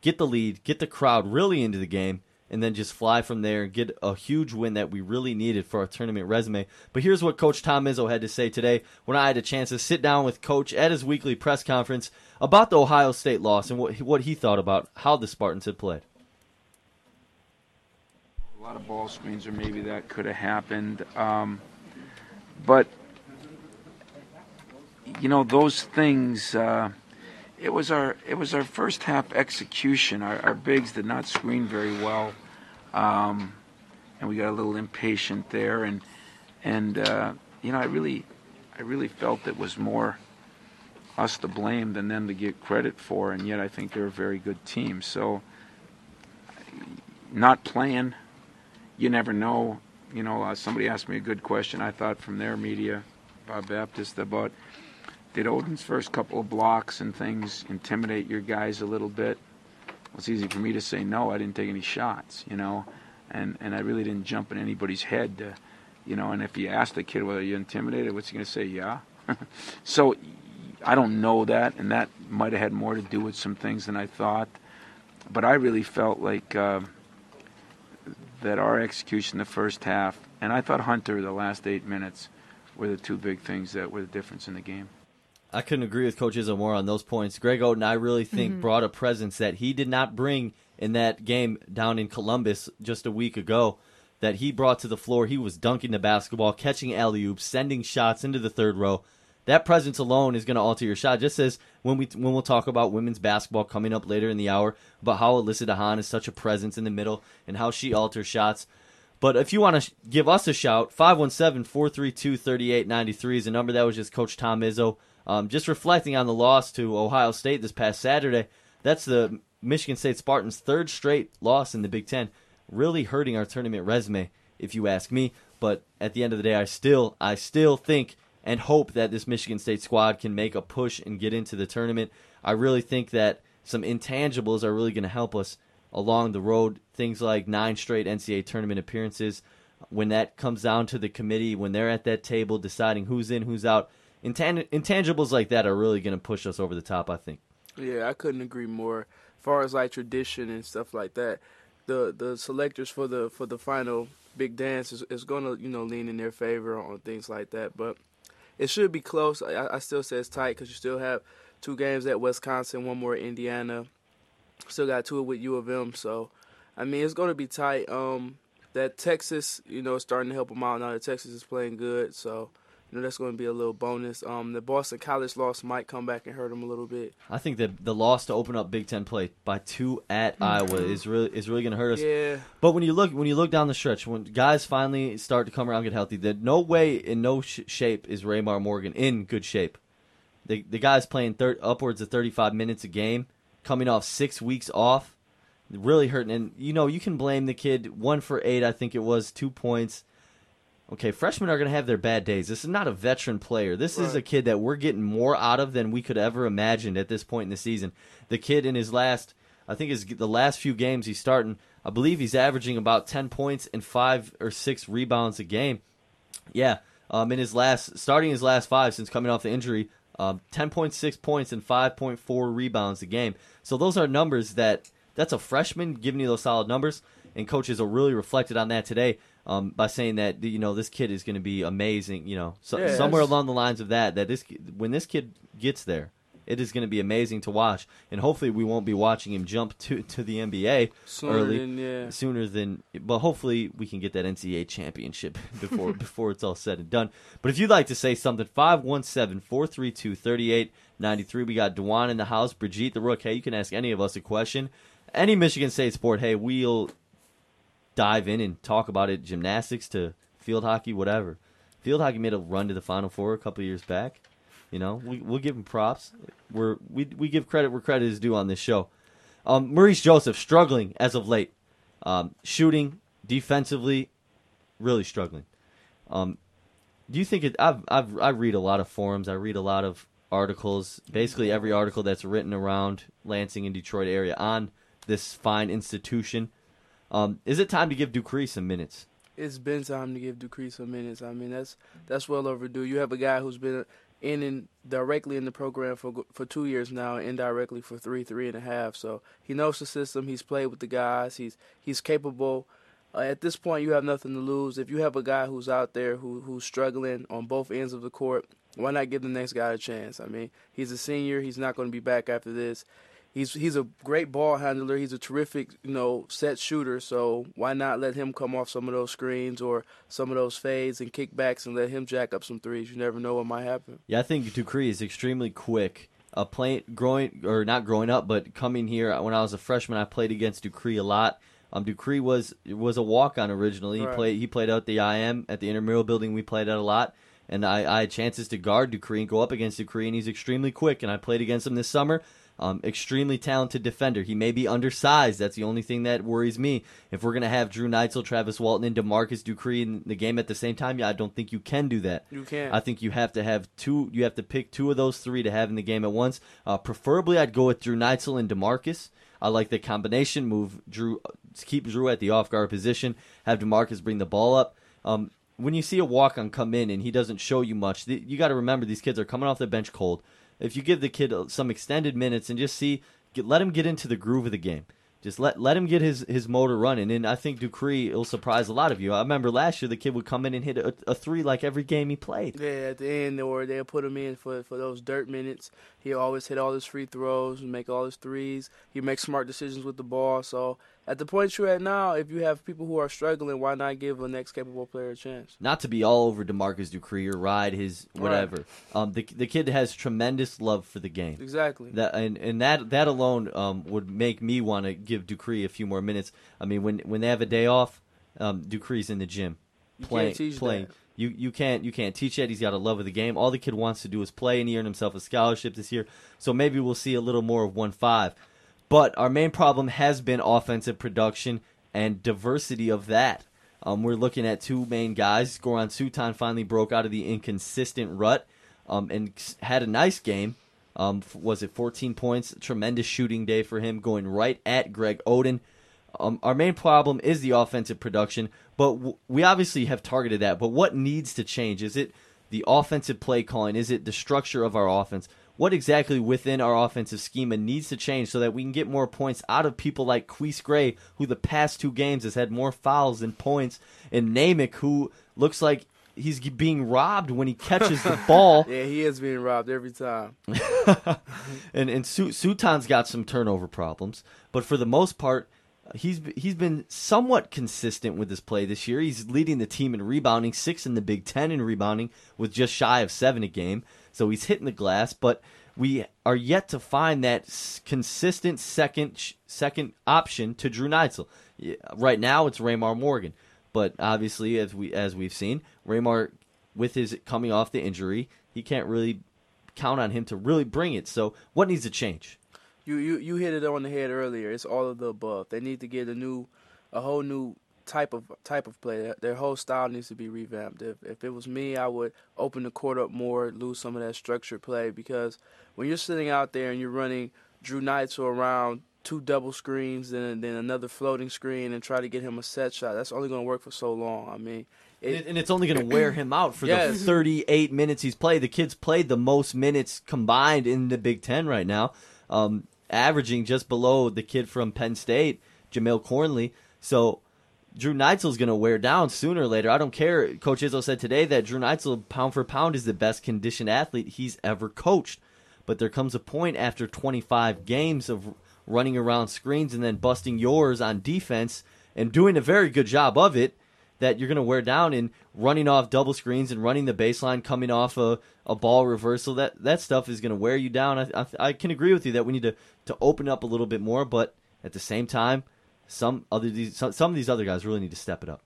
get the lead, get the crowd really into the game. And then just fly from there and get a huge win that we really needed for our tournament resume. But here's what Coach Tom Izzo had to say today when I had a chance to sit down with Coach at his weekly press conference about the Ohio State loss and what he, what he thought about how the Spartans had played.
a lot of ball screens or maybe that could have happened. Um, but you know those things. Uh, it was our it was our first half execution. Our, our bigs did not screen very well, um, and we got a little impatient there. And and uh, you know I really I really felt it was more us to blame than them to get credit for. And yet I think they're a very good team. So not playing you never know. You know, uh, somebody asked me a good question. I thought from their media, Bob Baptist, about did Oden's first couple of blocks and things intimidate your guys a little bit? Well, it's easy for me to say no. I didn't take any shots, you know, and and I really didn't jump in anybody's head, to, you know. And if you ask the kid whether you're intimidated, what's he going to say? Yeah. so I don't know that, and that might have had more to do with some things than I thought. But I really felt like. Uh, that our execution the first half, and I thought Hunter the last eight minutes were the two big things that were the difference in the game.
I couldn't agree with Coach Izzo more on those points. Greg Oden, I really think,
Mhm.
brought a presence that he did not bring in that game down in Columbus just a week ago. That he brought to the floor. He was dunking the basketball, catching alley oops, sending shots into the third row. That presence alone is going to alter your shot. Just as when we when we'll talk about women's basketball coming up later in the hour, about how Alyssa DeHaan is such a presence in the middle and how she alters shots. But if you want to sh- give us a shout, 517-432-3893 is a number that was just Coach Tom Izzo. Um, just reflecting on the loss to Ohio State this past Saturday, that's the Michigan State Spartans' third straight loss in the Big Ten, really hurting our tournament resume, if you ask me. But at the end of the day, I still, I still think and hope that this Michigan State squad can make a push and get into the tournament. I really think that some intangibles are really going to help us along the road. Things like nine straight NCAA tournament appearances. When that comes down to the committee, when they're at that table deciding who's in, who's out, intan- intangibles like that are really going to push us over the top. I think.
Yeah, I couldn't agree more. As far as like tradition and stuff like that, the the selectors for the for the final big dance is, is going to you know lean in their favor on things like that. But it should be close. I, I still say it's tight because you still have two games at Wisconsin, one more at Indiana. Still got two with U of M. So I mean it's going to be tight. Um, that Texas, you know, is starting to help them out now. That Texas is playing good, so you know that's going to be a little bonus. Um, the Boston College loss might come back and hurt them a little bit.
I think that the loss to open up Big Ten play by two at
Mhm.
Iowa is really is really going to hurt us.
Yeah.
But when you look when you look down the stretch, when guys finally start to come around, get healthy, that no way in no sh- shape is Raymar Morgan in good shape. The the guy's playing thir- upwards of thirty five minutes a game, coming off six weeks off, really hurting. And you know you can blame the kid. One for eight, I think it was two points. Okay, freshmen are going to have their bad days. This is not a veteran player. This is a kid that we're getting more out of than we could ever imagined at this point in the season. The kid in his last, I think his the last few games he's starting, I believe he's averaging about 10 points and 5 or 6 rebounds a game. Yeah, um, in his last starting his last 5 since coming off the injury, um, 10.6 points and 5.4 rebounds a game. So those are numbers that that's a freshman giving you those solid numbers and coaches are really reflected on that today um, by saying that you know this kid is going to be amazing. You know, so,
Yeah,
somewhere along the lines of that. That this when this kid gets there, it is going to be amazing to watch, and hopefully we won't be watching him jump to to the NBA
Sooner
early,
than- yeah.
sooner than. But hopefully we can get that NCAA championship before before it's all said and done. But if you'd like to say something, 517-432-3893. We got Dewan in the house, Brigitte the Rook. Hey, you can ask any of us a question, any Michigan State sport. Hey, we'll dive in and talk about it. Gymnastics to field hockey, whatever. Field hockey made a run to the Final Four a couple years back. You know, we we'll give them props. We're we we give credit where credit is due on this show. Um, Maurice Joseph struggling as of late, um, shooting defensively, really struggling. Um, do you think it? I've, I've I read a lot of forums. I read a lot of articles. Basically, every article that's written around Lansing and Detroit area on this fine institution. Um, is it time to give Ducree some minutes?
It's been time to give Ducree some minutes. I mean, that's that's well overdue. You have a guy who's been in and directly in the program for for two years now, indirectly for three, three and a half. So he knows the system. He's played with the guys. He's he's capable. Uh, at this point, you have nothing to lose. If you have a guy who's out there who who's struggling on both ends of the court, why not give the next guy a chance? I mean, he's a senior. He's not going to be back after this. He's he's a great ball handler. He's a terrific, you know, set shooter. So why not let him come off some of those screens or some of those fades and kickbacks and let him jack up some threes? You never know what might happen.
Yeah, I think Ducree is extremely quick. Uh, playing, growing or not growing up, but coming here when I was a freshman, I played against Ducree a lot. Um, Ducree was was a walk on originally. He
Right.
played he played out the IM at the intramural building. We played out a lot, and I, I had chances to guard Ducree and go up against Ducree, and he's extremely quick. And I played against him this summer. Um, extremely talented defender. He may be undersized. That's the only thing that worries me. If we're gonna have Drew Neitzel, Travis Walton, and Demarcus Ducree in the game at the same time, yeah, I don't think you can do that.
You can't.
I think you have to have two. You have to pick two of those three to have in the game at once. Uh, preferably, I'd go with Drew Neitzel and Demarcus. I like the combination move. Drew keep Drew at the off guard position. Have Demarcus bring the ball up. Um, when you see a walk on come in and he doesn't show you much, th- you got to remember these kids are coming off the bench cold. If you give the kid uh, some extended minutes and just see, get, let him get into the groove of the game. Just let let him get his, his motor running, and I think Ducree will surprise a lot of you. I remember last year the kid would come in and hit a, a three like every game he played.
Yeah, at the end, or they'll put him in for for those dirt minutes. He'll always hit all his free throws and make all his threes. He makes smart decisions with the ball. So at the point you're at now, if you have people who are struggling, why not give a next capable player a chance?
not to be all over Demarcus Ducree or ride his whatever. Um, the the kid has tremendous love for the game.
Exactly.
That and, and that that alone um, would make me want to give Ducree a few more minutes. I mean, when when they have a day off, um, Ducree's in the gym
You
playing playing.
that.
You you can't you can't teach that. He's got a love of the game. All the kid wants to do is play, and he earned himself a scholarship this year. So maybe we'll see a little more of one five. But our main problem has been offensive production and diversity of that. Um, we're looking at two main guys. Goran Suton finally broke out of the inconsistent rut um, and had a nice game. Um, was it 14 points? Tremendous shooting day for him, going right at Greg Oden. Um, our main problem is the offensive production, but w- we obviously have targeted that. But what needs to change? Is it the offensive play calling? Is it the structure of our offense? What exactly within our offensive schema needs to change so that we can get more points out of people like Queese Gray, who the past two games has had more fouls than points, and Naymick, who looks like he's being robbed when he catches the ball.
Yeah, he is being robbed every time.
and and Su- Suton's got some turnover problems, but for the most part, he's he's been somewhat consistent with his play this year. He's leading the team in rebounding, six in the Big Ten in rebounding, with just shy of seven a game. So he's hitting the glass, but we are yet to find that consistent second second option to Drew Neitzel. Right now, it's Raymar Morgan, but obviously, as we as we've seen, Raymar with his coming off the injury, he can't really count on him to really bring it. So, what needs to change?
You you you hit it on the head earlier. It's all of the above. They need to get a new, a whole new type of type of play. Their- whole style needs to be revamped. If if it was me, I would open the court up more, lose some of that structured play because when you're sitting out there and you're running Drew Neitzel around two double screens and then another floating screen and try to get him a set shot, that's only going to work for so long. I mean,
And, and it's only going to wear him out for the 38 minutes he's played. The kid's played the most minutes combined in the Big Ten right now, um, averaging just below the kid from Penn State, Jamelle Cornley. So Drew Neitzel's going to wear down sooner or later. I don't care. Coach Izzo said today that Drew Neitzel, pound for pound, is the best conditioned athlete he's ever coached. but there comes a point after 25 games of running around screens and then busting yours on defense and doing a very good job of it that you're going to wear down in running off double screens and running the baseline, coming off a, a ball reversal. That that stuff is going to wear you down. I, I, I can agree with you that we need to, to open up a little bit more, but at the same time, some other these some, some of these other guys really need to step it up.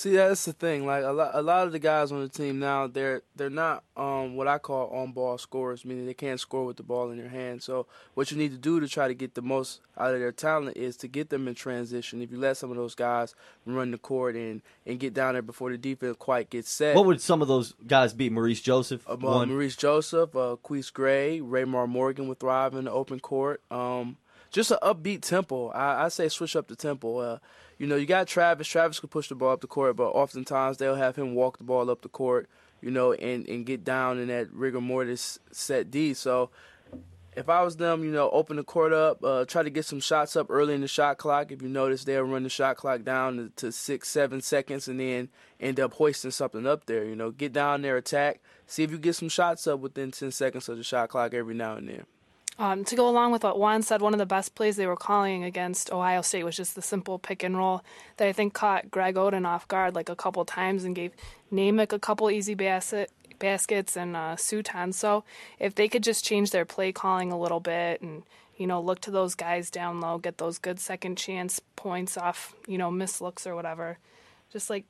See, that's the thing. Like a lot, a lot of the guys on the team now, they're they're not um, what I call on-ball scorers, meaning they can't score with the ball in their hand. So what you need to do to try to get the most out of their talent is to get them in transition. If you let some of those guys run the court and and get down there before the defense quite gets set.
What would some of those guys be? Maurice Joseph,
uh,
one.
Maurice Joseph, uh, Queese Gray, Raymar Morgan would thrive in the open court. Um, just an upbeat tempo. I, I say switch up the tempo. Uh, you know, you got Travis. Travis could push the ball up the court, but oftentimes they'll have him walk the ball up the court, you know, and, and get down in that rigor mortis set D. So if I was them, you know, open the court up, uh, try to get some shots up early in the shot clock. If you notice, they'll run the shot clock down to six, seven seconds, and then end up hoisting something up there. You know, get down there, attack, see if you get some shots up within ten seconds of the shot clock every now and then.
Um, to go along with what Juan said, one of the best plays they were calling against Ohio State was just the simple pick and roll that I think caught Greg Oden off guard like a couple times and gave Naymick a couple easy basket, baskets and uh, Suton. So if they could just change their play calling a little bit and you know look to those guys down low, get those good second chance points off you know miss looks or whatever, just like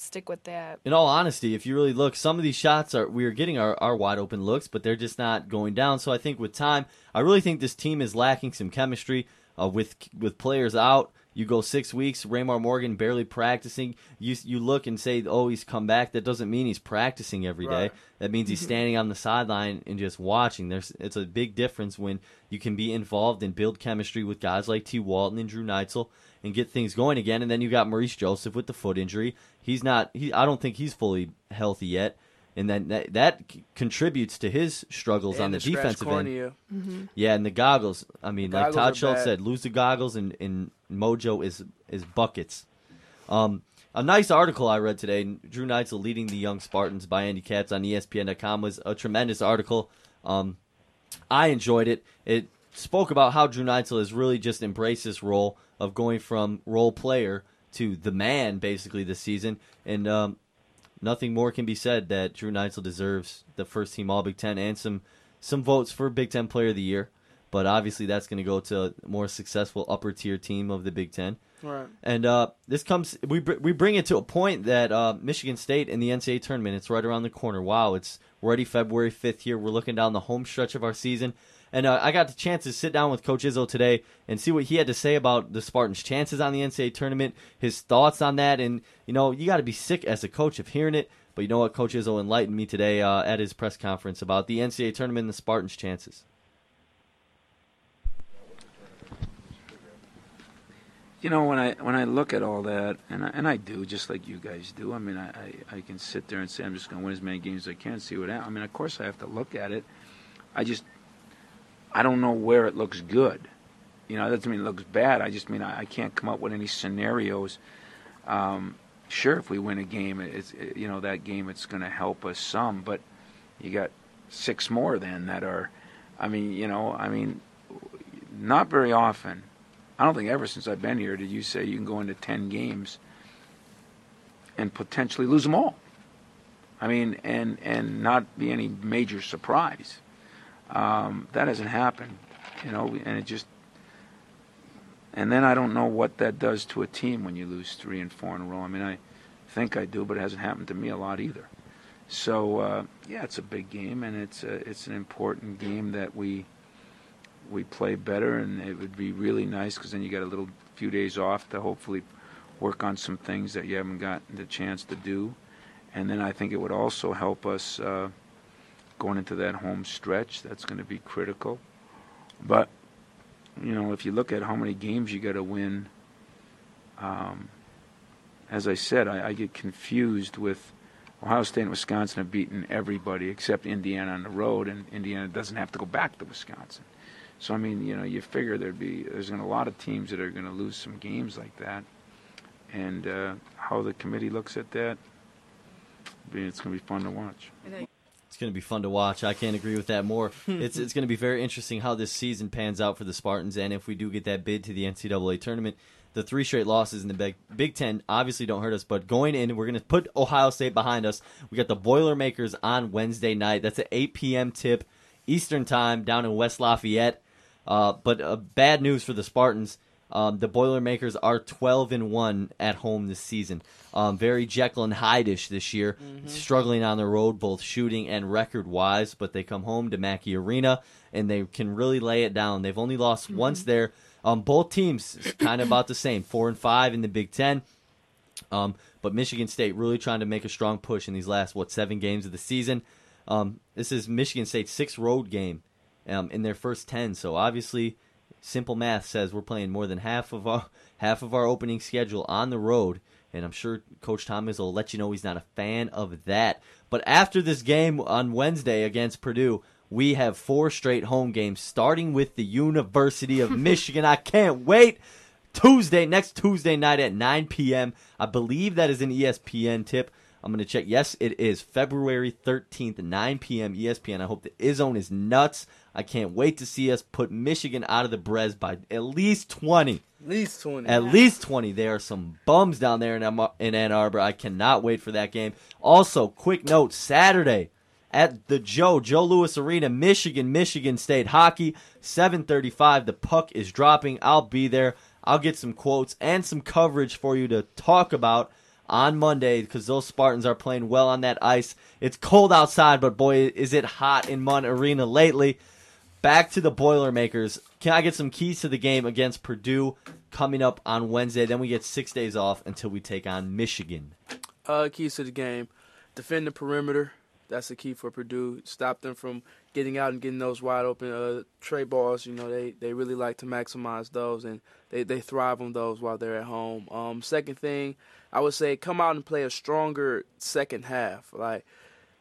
stick with that.
In all honesty, if you really look, some of these shots are we are getting our, our wide open looks, but they're just not going down. So I think with time, I really think this team is lacking some chemistry uh, with with players out. You go six weeks, Raymar Morgan barely practicing. You you look and say, oh, he's come back. That doesn't mean he's practicing every day.
Right.
That means he's standing on the sideline and just watching. There's it's a big difference when you can be involved and build chemistry with guys like T. Walton and Drew Neitzel and get things going again. And then you got Maurice Joseph with the foot injury. He's not. He I don't think he's fully healthy yet. And then that, that contributes to his struggles
And
on the,
the
defensive end.
Mm-hmm.
Yeah, and the goggles. I mean,
The
like Todd Schultz
bad.
said, lose the goggles and, and Mojo is is buckets. Um, a nice article I read today. Drew Neitzel leading the young Spartans by Andy Katz on ESPN.com was a tremendous article. Um, I enjoyed it. It spoke about how Drew Neitzel has really just embraced this role of going from role player to the man basically this season, and um, nothing more can be said that Drew Neitzel deserves the first team All Big Ten and some some votes for Big Ten Player of the Year. But obviously, that's going to go to a more successful upper tier team of the Big Ten.
Right.
And uh, this comes we br- we bring it to a point that uh, Michigan State in the NCAA tournament it's right around the corner. Wow, it's already February fifth here. We're looking down the home stretch of our season, and uh, I got the chance to sit down with Coach Izzo today and see what he had to say about the Spartans' chances on the NCAA tournament, his thoughts on that, and you know you got to be sick as a coach of hearing it. But you know what, Coach Izzo enlightened me today uh, at his press conference about the NCAA tournament and the Spartans' chances.
You know, when I when I look at all that, and I, and I do, just like you guys do. I mean, I, I, I can sit there and say I'm just going to win as many games as I can, see what. I mean, of course I have to look at it. I just I don't know where it looks good. You know, that doesn't mean it looks bad. I just mean I, I can't come up with any scenarios. Um, sure, if we win a game, it's it, you know that game it's going to help us some, but you got six more then that are. I mean, you know, I mean, not very often. I don't think ever since I've been here did you say you can go into 10 games and potentially lose them all. I mean, and and not be any major surprise. Um, that hasn't happened, you know, and it just. And then I don't know what that does to a team when you lose three and four in a row. I mean, I think I do, but it hasn't happened to me a lot either. So uh, yeah, it's a big game, and it's a, it's an important game that we we play better, and it would be really nice because then you got a little few days off to hopefully work on some things that you haven't gotten the chance to do, and then I think it would also help us uh, going into that home stretch. That's going to be critical, but you know if you look at how many games you got to win. Um, as I said, I, I get confused with Ohio State and Wisconsin have beaten everybody except Indiana on the road, and Indiana doesn't have to go back to Wisconsin. So I mean, you know, you figure there'd be there's going to be a lot of teams that are going to lose some games like that, and uh, how the committee looks at that, it's going to be fun to watch.
Going to be fun to watch. I can't agree with that more. it's it's going to be very interesting how this season pans out for the Spartans, and if we do get that bid to the NCAA tournament, the three straight losses in the Big, Big Ten obviously don't hurt us. But going in, we're going to put Ohio State behind us. We got the Boilermakers on Wednesday night. That's an 8 p.m. tip Eastern time down in West Lafayette. Uh, but uh, bad news for the Spartans. Um, the Boilermakers are 12 and one at home this season. Um, very Jekyll and Hyde-ish this year, struggling on the road, both shooting and record wise. But they come home to Mackey Arena and they can really lay it down. They've only lost once there. Um, both teams kind of about the same, four and five in the Big Ten. Um, but Michigan State really trying to make a strong push in these last what seven games of the season. Um, this is Michigan State's sixth road game um, in their first ten. So obviously, simple math says we're playing more than half of our half of our opening schedule on the road. And I'm sure Coach Thomas will let you know he's not a fan of that. But after this game on Wednesday against Purdue, we have four straight home games, starting with the University of Michigan. I can't wait. Tuesday, next Tuesday night at 9 p.m. I believe that is an ESPN tip. I'm going to check. Yes, it is February 13th, 9 p.m. ESPN. I hope the Izzone is nuts. I can't wait to see us put Michigan out of the Brez by at least 20.
At least 20.
At least 20. There are some bums down there in, in Ann Arbor. I cannot wait for that game. Also, quick note Saturday at the Joe, Joe Louis Arena, Michigan, Michigan State hockey, 735. The puck is dropping. I'll be there. I'll get some quotes and some coverage for you to talk about on Monday because those Spartans are playing well on that ice. It's cold outside, but boy, is it hot in Munn Arena lately. Back to the Boilermakers. Can I get some keys to the game against Purdue coming up on Wednesday? Then we get six days off until we take on Michigan.
Uh, keys to the game: defend the perimeter. That's the key for Purdue. Stop them from getting out and getting those wide open uh, tray balls. You know, they, they really like to maximize those, and they, they thrive on those while they're at home. Um, second thing, I would say come out and play a stronger second half. Like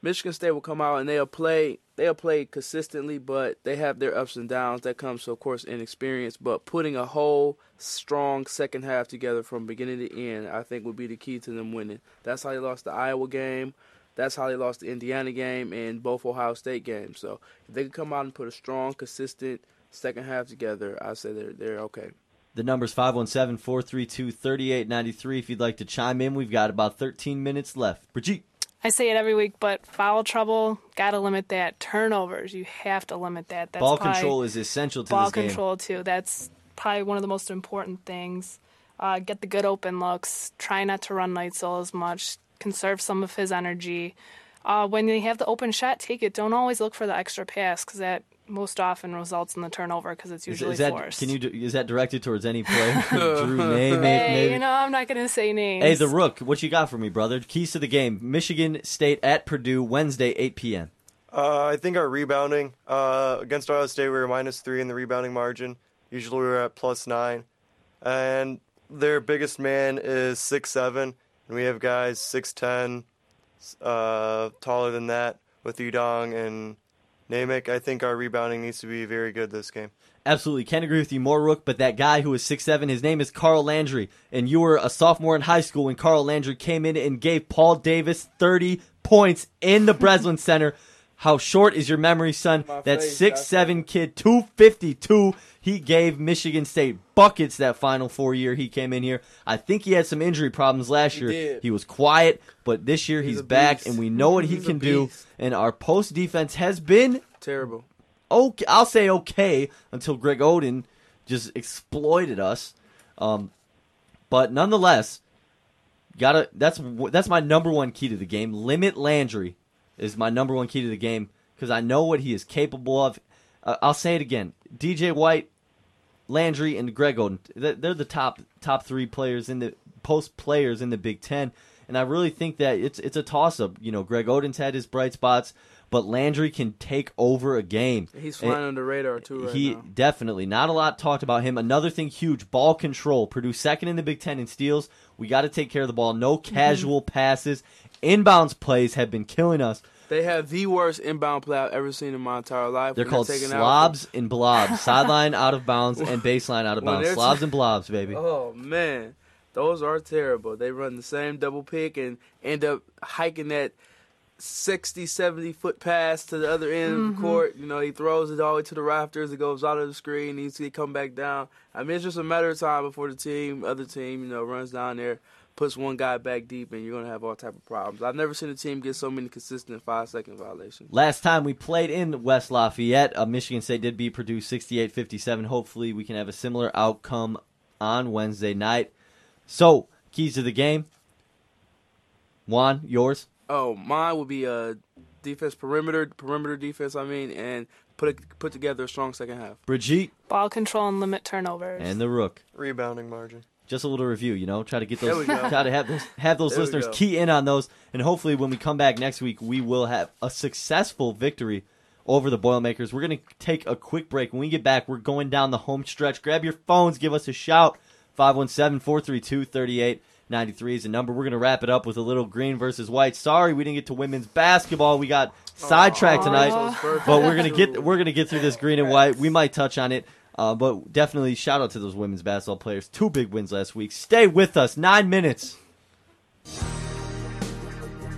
Michigan State will come out and they'll play they'll play consistently, but they have their ups and downs. That comes, of course, inexperience. But putting a whole strong second half together from beginning to end, I think would be the key to them winning. That's how they lost the Iowa game. That's how they lost the Indiana game and both Ohio State games. So if they can come out and put a strong, consistent second half together, I say they're they're okay.
The number's 517 432 3893. If you'd like to chime in, we've got about 13 minutes left. Brigitte.
I say it every week, but foul trouble, got to limit that. Turnovers, you have to limit that. That's
Ball control is essential to
ball
this game.
control too. That's probably one of the most important things. Uh, get the good open looks. Try not to run Neitzel as much. Conserve some of his energy. Uh, when they have the open shot, take it. Don't always look for the extra pass because that most often results in the turnover because it's usually
is that
forced.
can you is that directed towards any player? Drew, name,
hey,
maybe.
you know I'm not gonna say names.
Hey, the Rook, what you got for me, brother? Keys to the game: Michigan State at Purdue Wednesday, 8 p.m.
Uh, I think our rebounding uh, against Ohio State, we were minus three in the rebounding margin. Usually we were at plus nine. And their biggest man is six seven, and we have guys 6'10, uh, taller than that with Idong and Naymick. I think our rebounding needs to be very good this game.
Absolutely, can't agree with you more, Rook. But that guy who is six seven, his name is Carl Landry, and you were a sophomore in high school when Carl Landry came in and gave Paul Davis thirty points in the Breslin Center. How short is your memory, son?
My
that
face,
six seven kid, two fifty two. He gave Michigan State buckets that final four year he came in here. I think he had some injury problems last
He
year.
did.
He was quiet, but this year he's,
a
back, and we know what he
He's a
can do. And our post defense has been
Terrible.
okay. I'll say okay until Greg Oden just exploited us. Um, but nonetheless, gotta that's that's my number one key to the game. Limit Landry is my number one key to the game because I know what he is capable of. Uh, I'll say it again: DJ White, Landry, and Greg Oden. They're the top top three players in the post players in the Big Ten, and I really think that it's it's a toss up. You know, Greg Oden's had his bright spots, but Landry can take over a game.
He's
And-
flying under the radar too right
he
now.
definitely not a lot talked about him. Another thing huge, ball control. Purdue second in the Big Ten in steals. We got to take care of the ball. No
Mm-hmm.
casual passes. Inbounds plays have been killing us.
They have the worst inbound play I've ever seen in my entire life.
They're
When
called
taking out-
slobs and blobs. Sideline out of bounds and baseline out of bounds.
they're-
Slobs and blobs, baby.
Oh man, those are terrible. They run the same double pick and end up hiking that 60, 70 foot pass to the other end of
Mhm.
the court. You know, he throws it all the way to the rafters. It goes out of the screen. He Needs to come back down. I mean, it's just a matter of time before the team, other team, you know, runs down there, puts one guy back deep, and you're gonna have all type of problems. I've never seen a team get so many consistent five second violations.
Last time we played in West Lafayette, uh, Michigan State did beat Purdue 68 57. Hopefully, we can have a similar outcome on Wednesday night. So, keys to the game. Juan, yours?
Oh, mine would be a defense perimeter, perimeter defense. I mean, and put a, put together a strong second half.
Brigitte
Ball control and limit turnovers.
and the Rook.
Rebounding margin.
Just a little review, you know. Try to get those. Try to have those have those
There
listeners key in on those, and hopefully, when we come back next week, we will have a successful victory over the Boilermakers. We're gonna take a quick break. When we get back, we're going down the home stretch. Grab your phones, give us a shout. 517-432-3893 is the number. We're gonna wrap it up with a little green versus white. Sorry, we didn't get to women's basketball. We got sidetracked tonight, but we're gonna get we're gonna get through this green and white. We might touch on it. Uh, but definitely shout out to those women's basketball players. Two big wins last week. Stay with us. Nine minutes.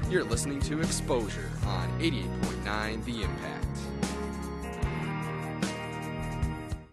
You're listening to Exposure on 88.9 The Impact.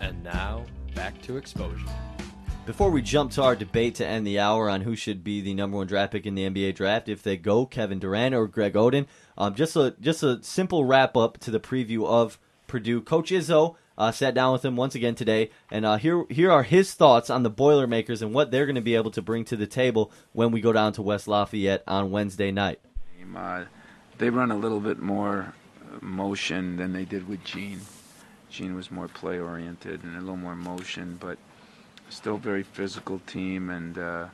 And now, back to Exposure.
Before we jump to our debate to end the hour on who should be the number one draft pick in the NBA draft, if they go Kevin Durant or Greg Oden, um, just a just a simple wrap up to the preview of Purdue. Coach Izzo uh, sat down with him once again today, and uh, here here are his thoughts on the Boilermakers and what they're going to be able to bring to the table when we go down to West Lafayette on Wednesday night.
Uh, they run a little bit more motion than they did with Gene. Gene was more play oriented and a little more motion, but still very physical team and uh,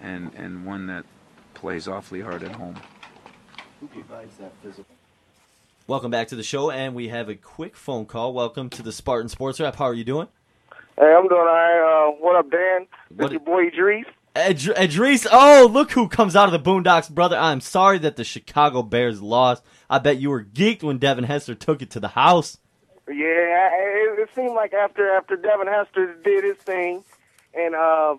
and and one that plays awfully hard at home.
Who provides that physical? Welcome back to the show, and we have a quick phone call. Welcome to the Spartan Sports Wrap. How are you doing?
Hey, I'm doing all right. Uh, what up, Dan? This your boy Idris.
Ed- Idris, oh, look who comes out of the Boondocks, brother. I'm sorry that the Chicago Bears lost. I bet you were geeked when Devin Hester took it to the house.
Yeah, it, it seemed like after after Devin Hester did his thing, and uh,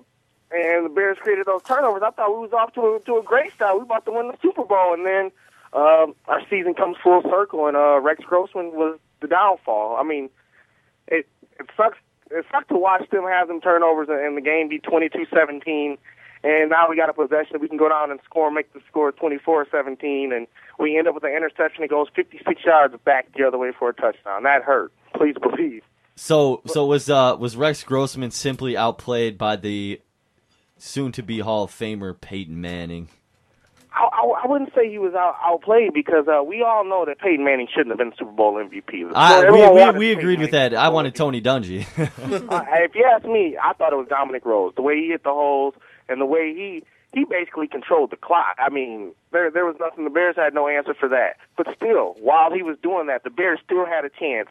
and the Bears created those turnovers, I thought we was off to a, to a great start. We about to win the Super Bowl, and then um, our season comes full circle, and uh, Rex Grossman was the downfall. I mean, it it sucks. It sucked to watch them have them turnovers and the game be 22-17, and now we got a possession. We can go down and score, make the score 24-17, and we end up with an interception that goes 56 yards back the other way for a touchdown. That hurt. Please believe.
So, so was uh, was Rex Grossman simply outplayed by the soon-to-be Hall of Famer Peyton Manning?
I, I, I wouldn't say he was out, outplayed because uh, we all know that Peyton Manning shouldn't have been Super Bowl MVP.
I, we we, we
Peyton
agreed with that. I wanted Tony Dungy.
uh, if you ask me, I thought it was Dominic Rhodes. The way he hit the holes and the way he he basically controlled the clock. I mean, there there was nothing. The Bears had no answer for that. But still, while he was doing that, the Bears still had a chance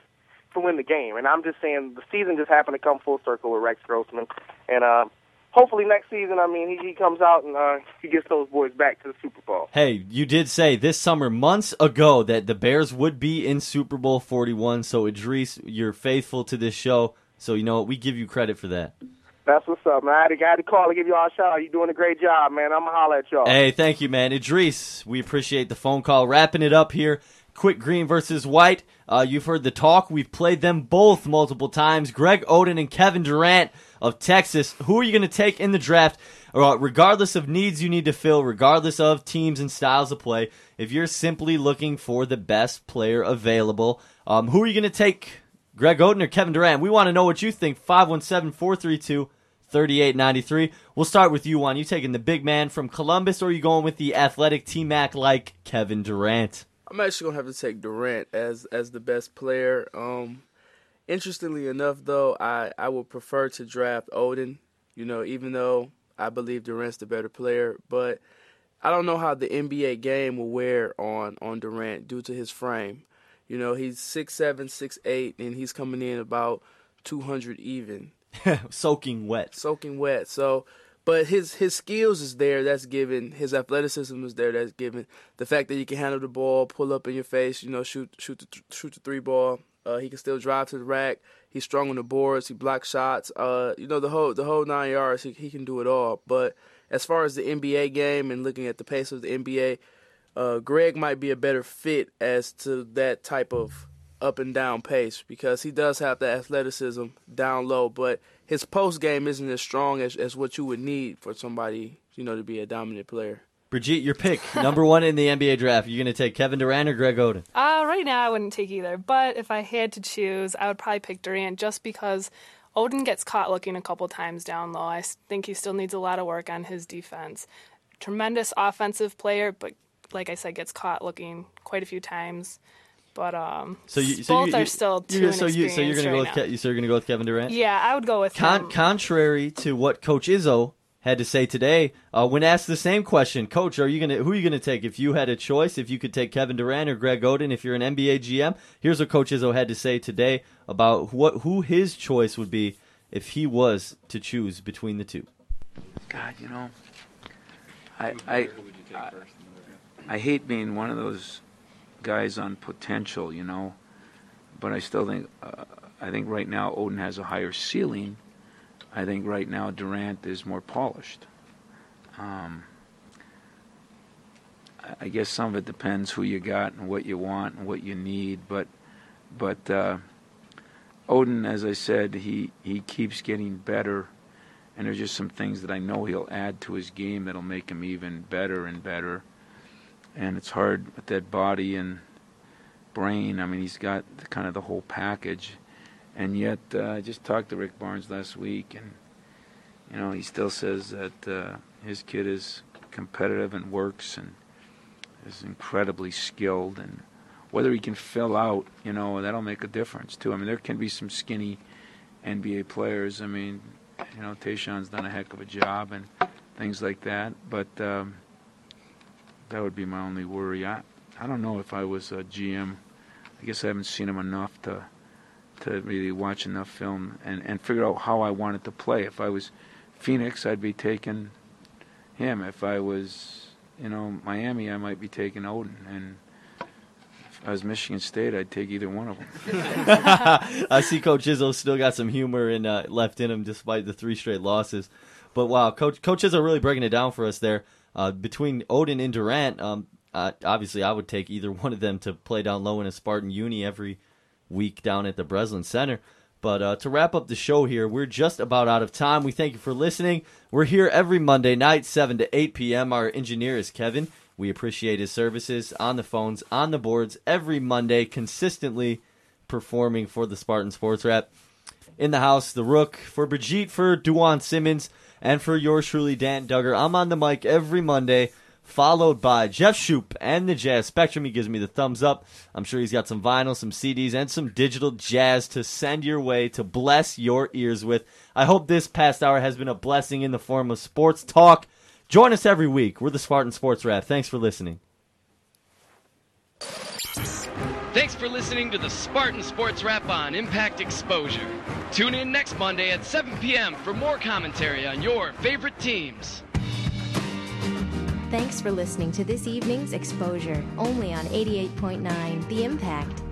to win the game. And I'm just saying, the season just happened to come full circle with Rex Grossman, and uh, hopefully next season, I mean, he, he comes out and uh, he gets those boys back to the Super Bowl.
hey, you did say this summer, months ago, that the Bears would be in Super Bowl 41. So, Idris, you're faithful to this show. So, you know what? We give you credit for that.
That's what's up, man. I had to, to call to give y'all a shout out. You're doing a great job, man. I'm going to holler at y'all.
Hey, thank you, man. Idris, we appreciate the phone call. Wrapping it up here. Quick Green versus White. Uh, you've heard the talk. We've played them both multiple times. Greg Oden and Kevin Durant of Texas. Who are you going to take in the draft? Uh, regardless of needs you need to fill, regardless of teams and styles of play, if you're simply looking for the best player available, um, who are you going to take? Greg Oden or Kevin Durant? We want to know what you think. 517 432 3893. We'll start with you, Juan. You taking the big man from Columbus, or are you going with the athletic T Mac like Kevin Durant?
I'm actually gonna have to take Durant as as the best player. Um, interestingly enough, though, I I would prefer to draft Oden. You know, even though I believe Durant's the better player, but I don't know how the NBA game will wear on on Durant due to his frame. You know, he's six seven, six eight, and he's coming in about two hundred even.
soaking wet.
Soaking wet. So, but his his skills is there. That's given. His athleticism is there. That's given. The fact that you can handle the ball, pull up in your face, you know, shoot shoot the, shoot the three ball. Uh, he can still drive to the rack. He's strong on the boards. He blocks shots. Uh, you know, the whole the whole nine yards. He he can do it all. But as far as the NBA game and looking at the pace of the NBA, uh, Greg might be a better fit as to that type of up and down pace because he does have the athleticism down low, but his post game isn't as strong as, as what you would need for somebody, you know, to be a dominant player.
Brigitte, your pick, number one in the NBA draft. You're going to take Kevin Durant or Greg Oden?
Uh, right now, I wouldn't take either. But if I had to choose, I would probably pick Durant just because Oden gets caught looking a couple times down low. I think he still needs a lot of work on his defense. Tremendous offensive player, but like I said, gets caught looking quite a few times. But um,
so, you,
so
both
you, are still too
you're, so you so you're gonna
right
go with Ke- so you're gonna go with Kevin Durant.
Yeah, I would go with
Con-
him.
contrary to what Coach Izzo had to say today, uh, when asked the same question, Coach, are you gonna who are you gonna take if you had a choice? If you could take Kevin Durant or Greg Oden, if you're an NBA GM, here's what Coach Izzo had to say today about what who his choice would be if he was to choose between the two.
God, you know, I I I, I hate being one of those guys on potential, you know, but I still think uh, I think right now Oden has a higher ceiling. I think right now Durant is more polished. Um, I- guess some of it depends who you got and what you want and what you need, but but uh, Oden, as I said, he he keeps getting better, and there's just some things that I know he'll add to his game that'll make him even better and better. And it's hard with that body and brain. I mean, he's got the, kind of the whole package, and yet uh, I just talked to Rick Barnes last week, and you know he still says that uh, his kid is competitive and works and is incredibly skilled and whether he can fill out, you know, that'll make a difference too. I mean, there can be some skinny NBA players. I mean, you know, Tayshaun's done a heck of a job and things like that. But um, that would be my only worry. I I don't know if I was a GM. I guess I haven't seen him enough to to really watch enough film and and figure out how I wanted to play. If I was Phoenix, I'd be taking him. If I was, you know, Miami, I might be taking Oden and. If I was Michigan State, I'd take either one of them.
I see Coach Izzo still got some humor in, uh, left in him despite the three straight losses. But wow, Coach Coach Izzo really breaking it down for us there. Uh, between Oden and Durant, um, uh, obviously I would take either one of them to play down low in a Spartan uni every week down at the Breslin Center. But uh, to wrap up the show here, we're just about out of time. We thank you for listening. We're here every Monday night, 7 to 8 p.m. Our engineer is Kevin. We appreciate his services on the phones, on the boards, every Monday, consistently performing for the Spartan Sports Wrap. In the house, the Rook, for Brigitte, for Duan Simmons, and for yours truly, Dan Duggar. I'm on the mic every Monday, followed by Jeff Shoop and the Jazz Spectrum. He gives me the thumbs up. I'm sure he's got some vinyl, some CDs, and some digital jazz to send your way to bless your ears with. I hope this past hour has been a blessing in the form of sports talk. Join us every week. We're the Spartan Sports Wrap. Thanks for listening.
Thanks for listening to the Spartan Sports Wrap on Impact Exposure. Tune in next Monday at 7 p.m. for more commentary on your favorite teams.
Thanks for listening to this evening's exposure, only on 88.9 The Impact.